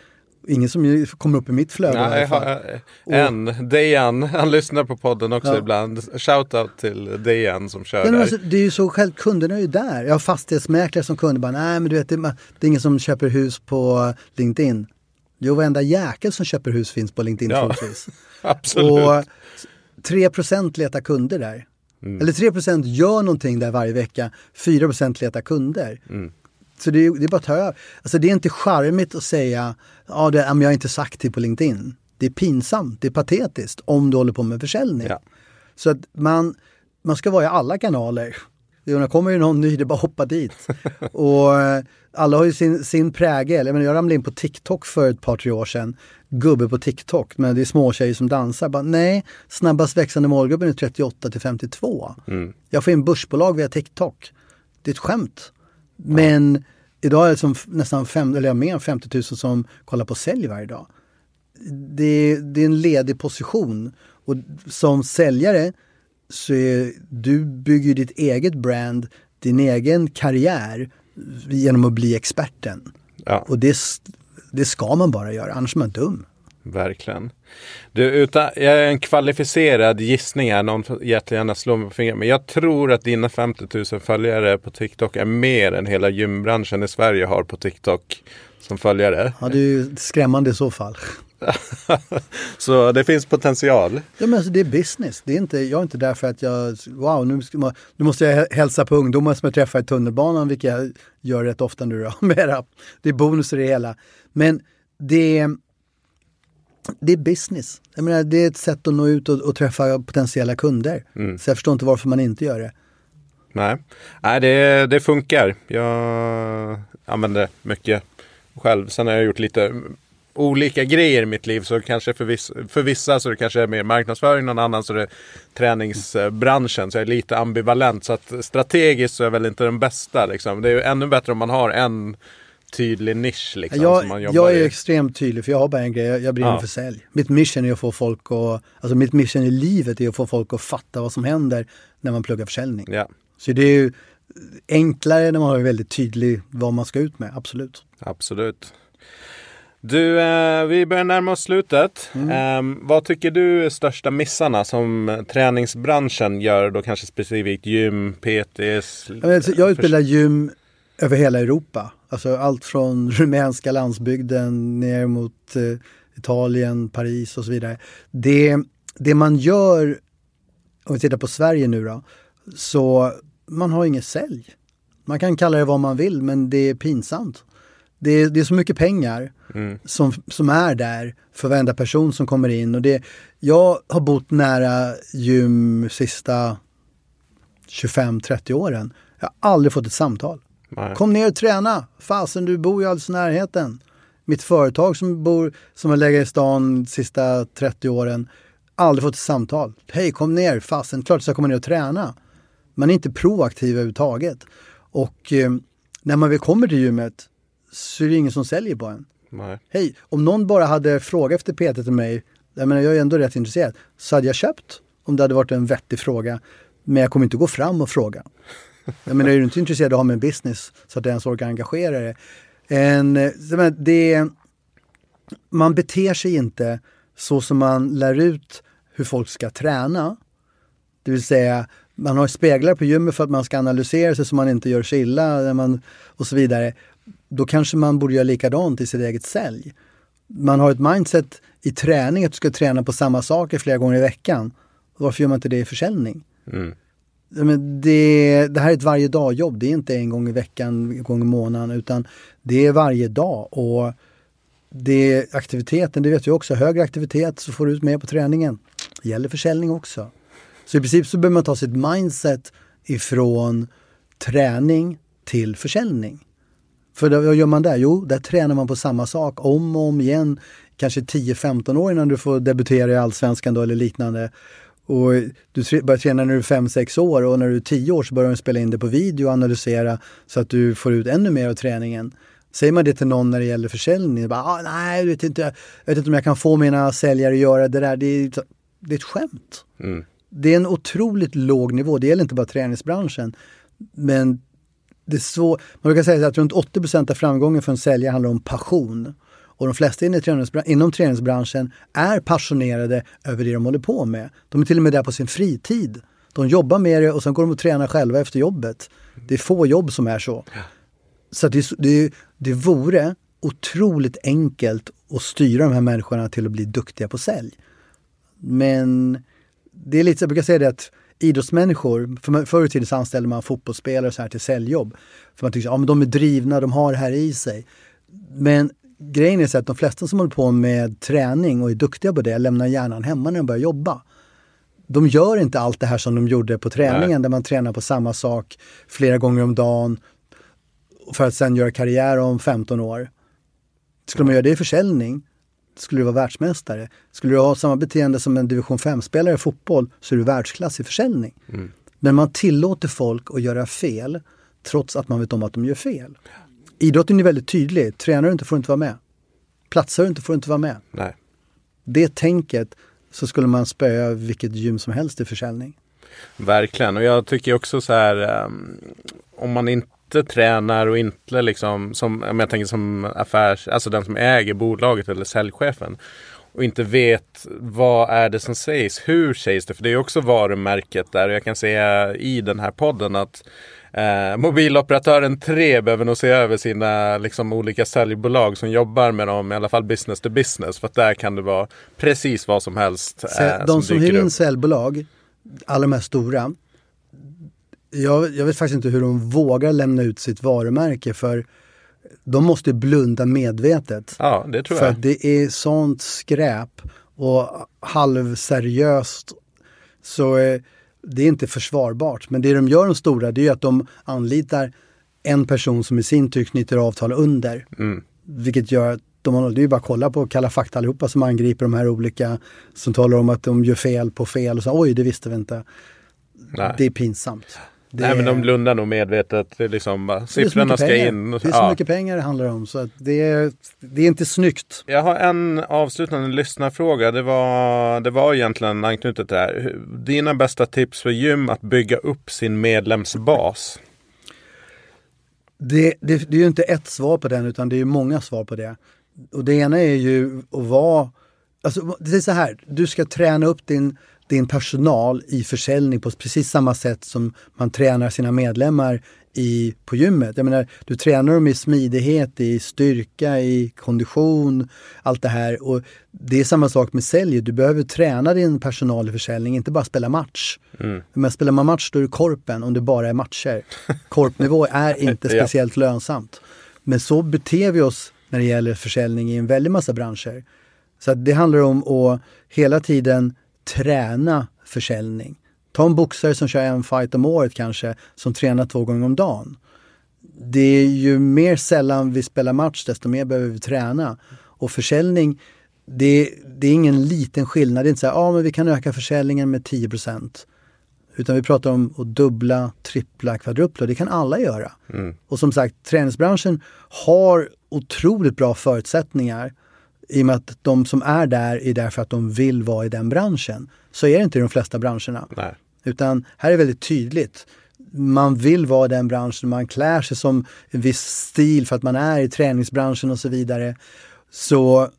S2: Ingen som kommer upp i mitt flöde
S1: Nej, En, Dejan, han lyssnar på podden också ja. ibland. Shoutout till Dejan som kör
S2: ja, alltså, Det är ju så själv, kunderna är ju där. Jag har fastighetsmäklare som kunder bara, nej men du vet det, det är ingen som köper hus på LinkedIn. Jo, varenda jäkel som köper hus finns på LinkedIn
S1: ja, Absolut. Och
S2: 3% letar kunder där. Mm. Eller 3% gör någonting där varje vecka, 4% letar kunder.
S1: Mm.
S2: Så det, det är bara att ta över. Alltså det är inte charmigt att säga, ja det, jag är inte så aktiv på LinkedIn. Det är pinsamt, det är patetiskt om du håller på med försäljning.
S1: Ja.
S2: Så att man, man ska vara i alla kanaler. När kommer det någon ny, det är bara hoppa dit. och eh, alla har ju sin, sin prägel. Jag, menar, jag ramlade in på TikTok för ett par, tre år sedan. Gubbe på TikTok, men det är småtjejer som dansar. Bara, nej, snabbast växande målgruppen är 38 till 52.
S1: Mm.
S2: Jag får in börsbolag via TikTok. Det är ett skämt. Men idag är det som nästan fem, eller mer än 50 000 som kollar på sälj varje dag. Det, det är en ledig position och som säljare så är, du bygger ditt eget brand, din egen karriär genom att bli experten.
S1: Ja.
S2: Och det, det ska man bara göra, annars är man dum.
S1: Verkligen. Du, utan, jag är en kvalificerad gissning här, någon får jättegärna slå mig på fingrarna. Men jag tror att dina 50 000 följare på TikTok är mer än hela gymbranschen i Sverige har på TikTok som följare.
S2: Ja, det är ju skrämmande i så fall.
S1: så det finns potential.
S2: Ja, men alltså, det är business. Det är inte, jag är inte där för att jag, wow, nu, nu måste jag hälsa på ungdomar som jag träffar i tunnelbanan, vilket jag gör rätt ofta nu då. det är bonus i det hela. Men det är det är business. Jag menar, det är ett sätt att nå ut och, och träffa potentiella kunder.
S1: Mm.
S2: Så jag förstår inte varför man inte gör det.
S1: Nej, Nej det, det funkar. Jag använder mycket själv. Sen har jag gjort lite olika grejer i mitt liv. Så kanske för, viss, för vissa så det kanske är mer marknadsföring, någon annan så är det träningsbranschen. Så jag är lite ambivalent. Så att strategiskt så är jag väl inte den bästa. Liksom. Det är ju ännu bättre om man har en tydlig nisch liksom
S2: jag,
S1: som man jobbar
S2: jag är
S1: i?
S2: extremt tydlig för jag har bara en grej, jag, jag brinner
S1: Ja.
S2: för sälj. Mitt mission är att få folk att, alltså mitt mission i livet är att få folk att fatta vad som händer när man pluggar försäljning.
S1: Ja,
S2: Så det är ju enklare när man har väldigt tydlig vad man ska ut med, absolut.
S1: absolut. Du, eh, vi börjar närma oss slutet.
S2: Mm.
S1: Eh, vad tycker du är största missarna som träningsbranschen gör då kanske specifikt gym, PTs?
S2: Jag, vet, jag utbildar gym över hela Europa. Alltså allt från rumänska landsbygden ner mot eh, Italien, Paris och så vidare. Det, det man gör, om vi tittar på Sverige nu då, så man har inget sälj. Man kan kalla det vad man vill men det är pinsamt. Det är, det är så mycket pengar
S1: Mm.
S2: som, som är där för varenda person som kommer in. Och det, jag har bott nära gym sista 25-30 åren. Jag har aldrig fått ett samtal.
S1: Nej.
S2: Kom ner och träna. Fasen, du bor ju alldeles i närheten. Mitt företag som bor, som har legat i stan de sista 30 åren, aldrig fått ett samtal. Hej, kom ner. Fasen, klart jag ska komma ner och träna. Man är inte proaktiv överhuvudtaget. Och eh, när man väl kommer till gymmet så är det ingen som säljer på en.
S1: Nej.
S2: Hej, om någon bara hade frågat efter PT till mig, jag menar jag är ändå rätt intresserad, så hade jag köpt om det hade varit en vettig fråga. Men jag kommer inte gå fram och fråga. Jag menar, är du inte intresserad av att ha med en business så att du ens orkar engagera dig? En, det, man beter sig inte så som man lär ut hur folk ska träna. Det vill säga, man har speglar på gymmet för att man ska analysera sig så man inte gör sig illa när man, och så vidare. Då kanske man borde göra likadant i sitt eget sälj. Man har ett mindset i träning att du ska träna på samma saker flera gånger i veckan. Varför gör man inte det i försäljning?
S1: Mm.
S2: Men det, det här är ett varje dag-jobb. Det är inte en gång i veckan, en gång i månaden, utan det är varje dag. Och det är aktiviteten, det vet vi också. Högre aktivitet så får du ut mer på träningen. Det gäller försäljning också. Så i princip så behöver man ta sitt mindset ifrån träning till försäljning. För då, vad gör man där? Jo, där tränar man på samma sak om och om igen. Kanske 10-15 år innan du får debutera i Allsvenskan då, eller liknande. Och du börjar träna när du är 5-6 år och när du är 10 år så börjar du spela in det på video och analysera så att du får ut ännu mer av träningen. Säger man det till någon när det gäller försäljning, bara, ah, nej, jag vet, inte, jag vet inte om jag kan få mina säljare att göra det där. Det är, det är ett skämt.
S1: Mm.
S2: Det är en otroligt låg nivå. Det gäller inte bara träningsbranschen. Men det är så, man brukar säga att runt 80% av framgången för en säljare handlar om passion. Och de flesta inom träningsbran- inom träningsbranschen är passionerade över det de håller på med. De är till och med där på sin fritid. De jobbar med det och sen går de och tränar själva efter jobbet. Det är få jobb som är så. Så det, det, det vore otroligt enkelt att styra de här människorna till att bli duktiga på sälj. Men det är lite, jag brukar säga det att idrottsmänniskor, för förr i tiden så anställde man fotbollsspelare så här till säljjobb. För man tyckte att ja, men de är drivna, de har det här i sig. Men grejen är så att de flesta som håller på med träning och är duktiga på det lämnar hjärnan hemma när de börjar jobba. De gör inte allt det här som de gjorde på träningen
S1: Nej.
S2: där man tränar på samma sak flera gånger om dagen för att sen göra karriär om 15 år. Skulle man göra det i försäljning skulle du vara världsmästare. Skulle du ha samma beteende som en division 5-spelare i fotboll så är du världsklass i försäljning. Men man tillåter folk att göra fel trots att man vet om att de gör fel. Idrotten är väldigt tydlig. Tränar du inte får du inte vara med. Platsar du inte får du inte vara med.
S1: Nej.
S2: Det tänket så skulle man spöa vilket gym som helst i försäljning.
S1: Verkligen. Och jag tycker också så här. ehm, om man inte tränar och inte liksom som, om jag tänker som affärs, alltså den som äger bolaget eller säljchefen. Och inte vet vad är det som sägs, hur sägs det? För det är också varumärket där. Och jag kan säga i den här podden att eh, mobiloperatören 3 behöver nog se över sina liksom, olika säljbolag som jobbar med dem, i alla fall business to business. För att där kan det vara precis vad som helst. Eh,
S2: de som hyr
S1: dyker
S2: in säljbolag, alla de här stora, jag, jag vet faktiskt inte hur de vågar lämna ut sitt varumärke för de måste blunda medvetet.
S1: Ja, det tror
S2: För
S1: jag.
S2: att det är sånt skräp och halvseriöst. Så eh, det är inte försvarbart. Men det de gör de stora det är att de anlitar en person som i sin tur knyter avtal under.
S1: Mm.
S2: Vilket gör att de har, det är ju bara att kolla på Kalla fakta allihopa som angriper de här olika som talar om att de gör fel på fel och så oj det visste vi inte.
S1: Nej.
S2: Det är pinsamt. Det,
S1: Nej men de blundar nog medvetet. Liksom bara, siffrorna ska in.
S2: Det är så
S1: Ja.
S2: mycket pengar det handlar om så det, är, det är inte snyggt.
S1: Jag har en avslutande lyssnarfråga. Det var, det var egentligen anknutet till det här. Dina bästa tips för gym att bygga upp sin medlemsbas?
S2: Det, det, det är ju inte ett svar på den utan det är ju många svar på det. Och det ena är ju att vara, alltså det är så här, du ska träna upp din, din personal i försäljning på precis samma sätt som man tränar sina medlemmar i, på gymmet. Jag menar, du tränar dem i smidighet, i styrka, i kondition, allt det här. Och det är samma sak med sälj. Du behöver träna din personal i försäljning, inte bara spela match. Men spelar man match då är det korpen om det bara är matcher. Korpnivå är inte
S1: Ja.
S2: speciellt lönsamt. Men så beter vi oss när det gäller försäljning i en väldig massa branscher. Så det handlar om att hela tiden träna försäljning. Ta en boxare som kör en fight om året kanske, som tränar två gånger om dagen. Det är ju mer sällan vi spelar match, desto mer behöver vi träna. Och försäljning, det, det är ingen liten skillnad. Det är inte så här, ja men vi kan öka försäljningen med 10% Utan vi pratar om att dubbla, trippla, kvadrupla. Det kan alla göra. Och som sagt, träningsbranschen har otroligt bra förutsättningar i och med att de som är där är där för att de vill vara i den branschen. Så är det inte i de flesta branscherna.
S1: Nej.
S2: Utan här är det väldigt tydligt. Man vill vara i den branschen, man klär sig som en viss stil för att man är i träningsbranschen och så vidare. Så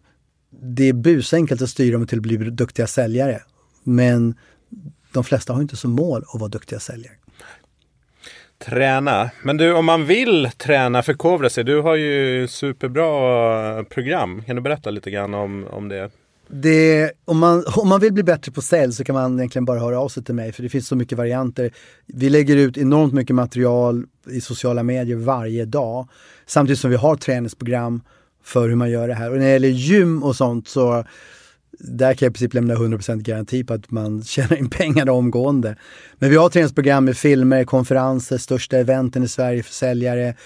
S2: det är busenkelt att styra dem till att bli duktiga säljare. Men de flesta har inte som mål att vara duktiga säljare.
S1: Träna. Men du, om man vill träna, förkovra sig. Du har ju superbra program. Kan du berätta lite grann om, om det?
S2: Det, om, man, om man vill bli bättre på sälj så kan man egentligen bara höra av sig till mig för det finns så mycket varianter. Vi lägger ut enormt mycket material i sociala medier varje dag. Samtidigt som vi har träningsprogram för hur man gör det här. Och när det gäller gym och sånt så där kan jag i princip lämna 100% garanti på att man tjänar in pengar omgående. Men vi har träningsprogram med filmer, konferenser, största eventen i Sverige för säljare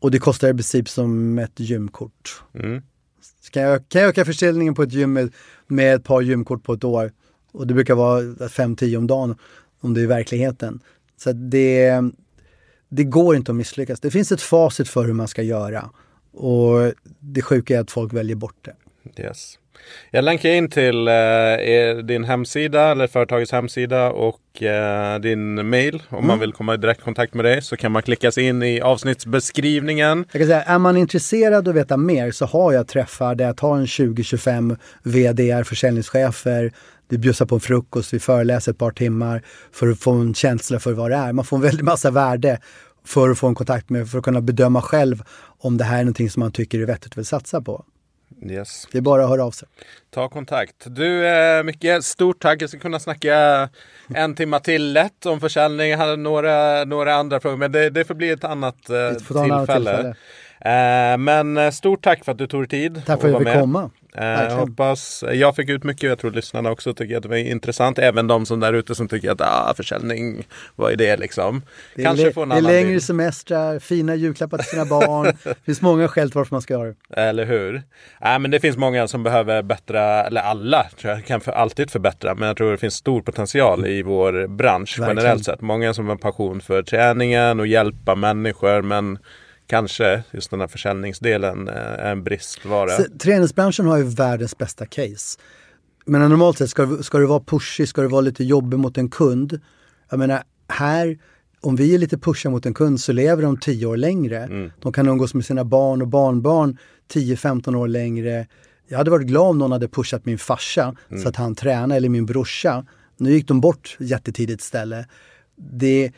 S2: och det kostar i princip som ett gymkort.
S1: Mm.
S2: Kan, jag, kan jag öka försäljningen på ett gym med, med ett par gymkort på ett år och det brukar vara 5-10 om dagen om det är verkligheten. Så det, det går inte att misslyckas. Det finns ett facit för hur man ska göra och det sjuka är att folk väljer bort det.
S1: Yes. Jag länkar in till eh, din hemsida eller företagets hemsida och eh, din mail. Om man vill komma i direktkontakt med dig så kan man klicka sig in i avsnittsbeskrivningen.
S2: Jag kan säga, är man intresserad att veta mer så har jag träffar där jag tar en 20-25 VDR, försäljningschefer, vi bjussar på en frukost, vi föreläser ett par timmar för att få en känsla för vad det är. Man får en väldig massa värde för att få en kontakt med, för att kunna bedöma själv om det här är någonting som man tycker är vettigt vill satsa på.
S1: Yes.
S2: Det är bara att höra av sig.
S1: Ta kontakt. Du, eh, Micke, stort tack. Jag ska kunna snacka en timma till lätt om försäljning. Jag hade några, några andra frågor, men det, det får bli ett annat eh, tillfälle.
S2: tillfälle.
S1: Eh, men eh, stort tack för att du tog dig tid.
S2: Tack för
S1: att
S2: jag fick
S1: med.
S2: komma.
S1: Eh, hoppas, jag fick ut mycket, jag tror lyssnarna också tycker att det var intressant. Även de som där ute som tycker att ah, försäljning, vad är det liksom?
S2: Det är,
S1: Kanske få en
S2: det är längre
S1: bild.
S2: semestrar, fina julklappar till sina barn. det finns många skäl till varför man ska göra det.
S1: Eller hur? Nej, men det finns många som behöver bättra, eller alla tror jag kan för alltid förbättra. Men jag tror det finns stor potential i vår bransch
S2: Verkligen.
S1: generellt sett. Många som har passion för träningen och hjälpa människor. Men kanske just den här försäljningsdelen eh, är en bristvara.
S2: Så, träningsbranschen har ju världens bästa case. Men normalt sett ska, ska det vara pushig, ska det vara lite jobbig mot en kund. Jag menar, här, om vi är lite pushiga mot en kund så lever de 10 år längre. De kan umgås med sina barn och barnbarn 10-15 år längre. Jag hade varit glad om någon hade pushat min farsa så att han tränade, eller min brorsa. Nu gick de bort jättetidigt ställe. Det,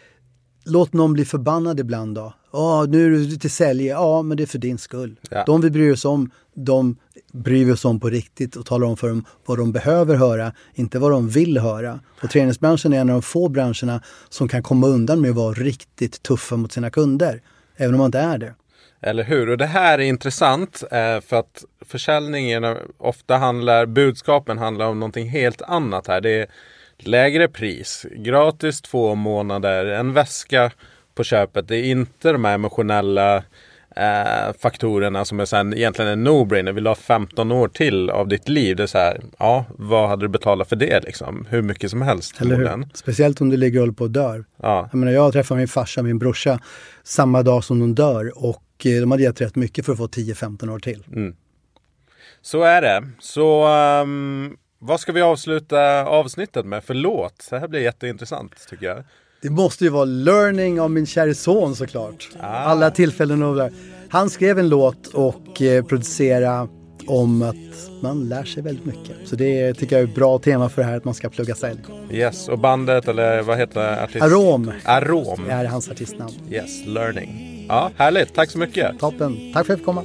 S2: låt någon bli förbannad ibland då. Ja, nu är du lite sälj. Ja, men det är för din skull.
S1: Ja.
S2: De vi bryr oss om, de bryr vi oss om på riktigt och talar om för dem vad de behöver höra, inte vad de vill höra. Och träningsbranschen är en av de få branscherna som kan komma undan med att vara riktigt tuffa mot sina kunder. Även om man inte är det.
S1: Eller hur? Och det här är intressant eh, för att försäljningen ofta handlar, budskapen handlar om någonting helt annat här. Det är lägre pris, gratis två månader, en väska på köpet. Det är inte de här emotionella eh, faktorerna som är sen egentligen en no-brainer. Vill du ha 15 år till av ditt liv? Det är så här, ja, vad hade du betalat för det liksom? Hur mycket som helst.
S2: Eller hur? Speciellt om du ligger och håller på och dör.
S1: Ja.
S2: Jag menar, jag träffade min farsa och min brorsa samma dag som de dör och eh, de hade gett rätt mycket för att få 10-15 år till.
S1: Så är det. Så ehm, vad ska vi avsluta avsnittet med för låt? Det här blir jätteintressant tycker jag.
S2: Det måste ju vara Learning av min käre son såklart.
S1: Ah.
S2: Alla tillfällen och där. Han skrev en låt och eh, producerade om att man lär sig väldigt mycket. Så det tycker jag är ett bra tema för det här att man ska plugga sälj.
S1: Yes, och bandet eller vad heter artist?
S2: Arom
S1: Arom.
S2: är hans artistnamn.
S1: Yes, Learning. Ja, härligt. Tack så mycket.
S2: Toppen. Tack för att jag fick komma.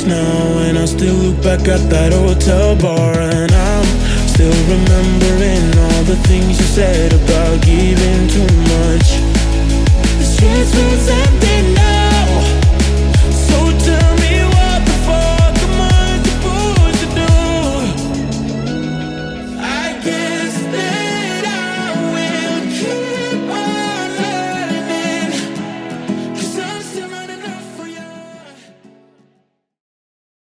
S3: now And I still look back at that hotel bar And I'm still remembering all the things you said About giving too much. The streets was empty now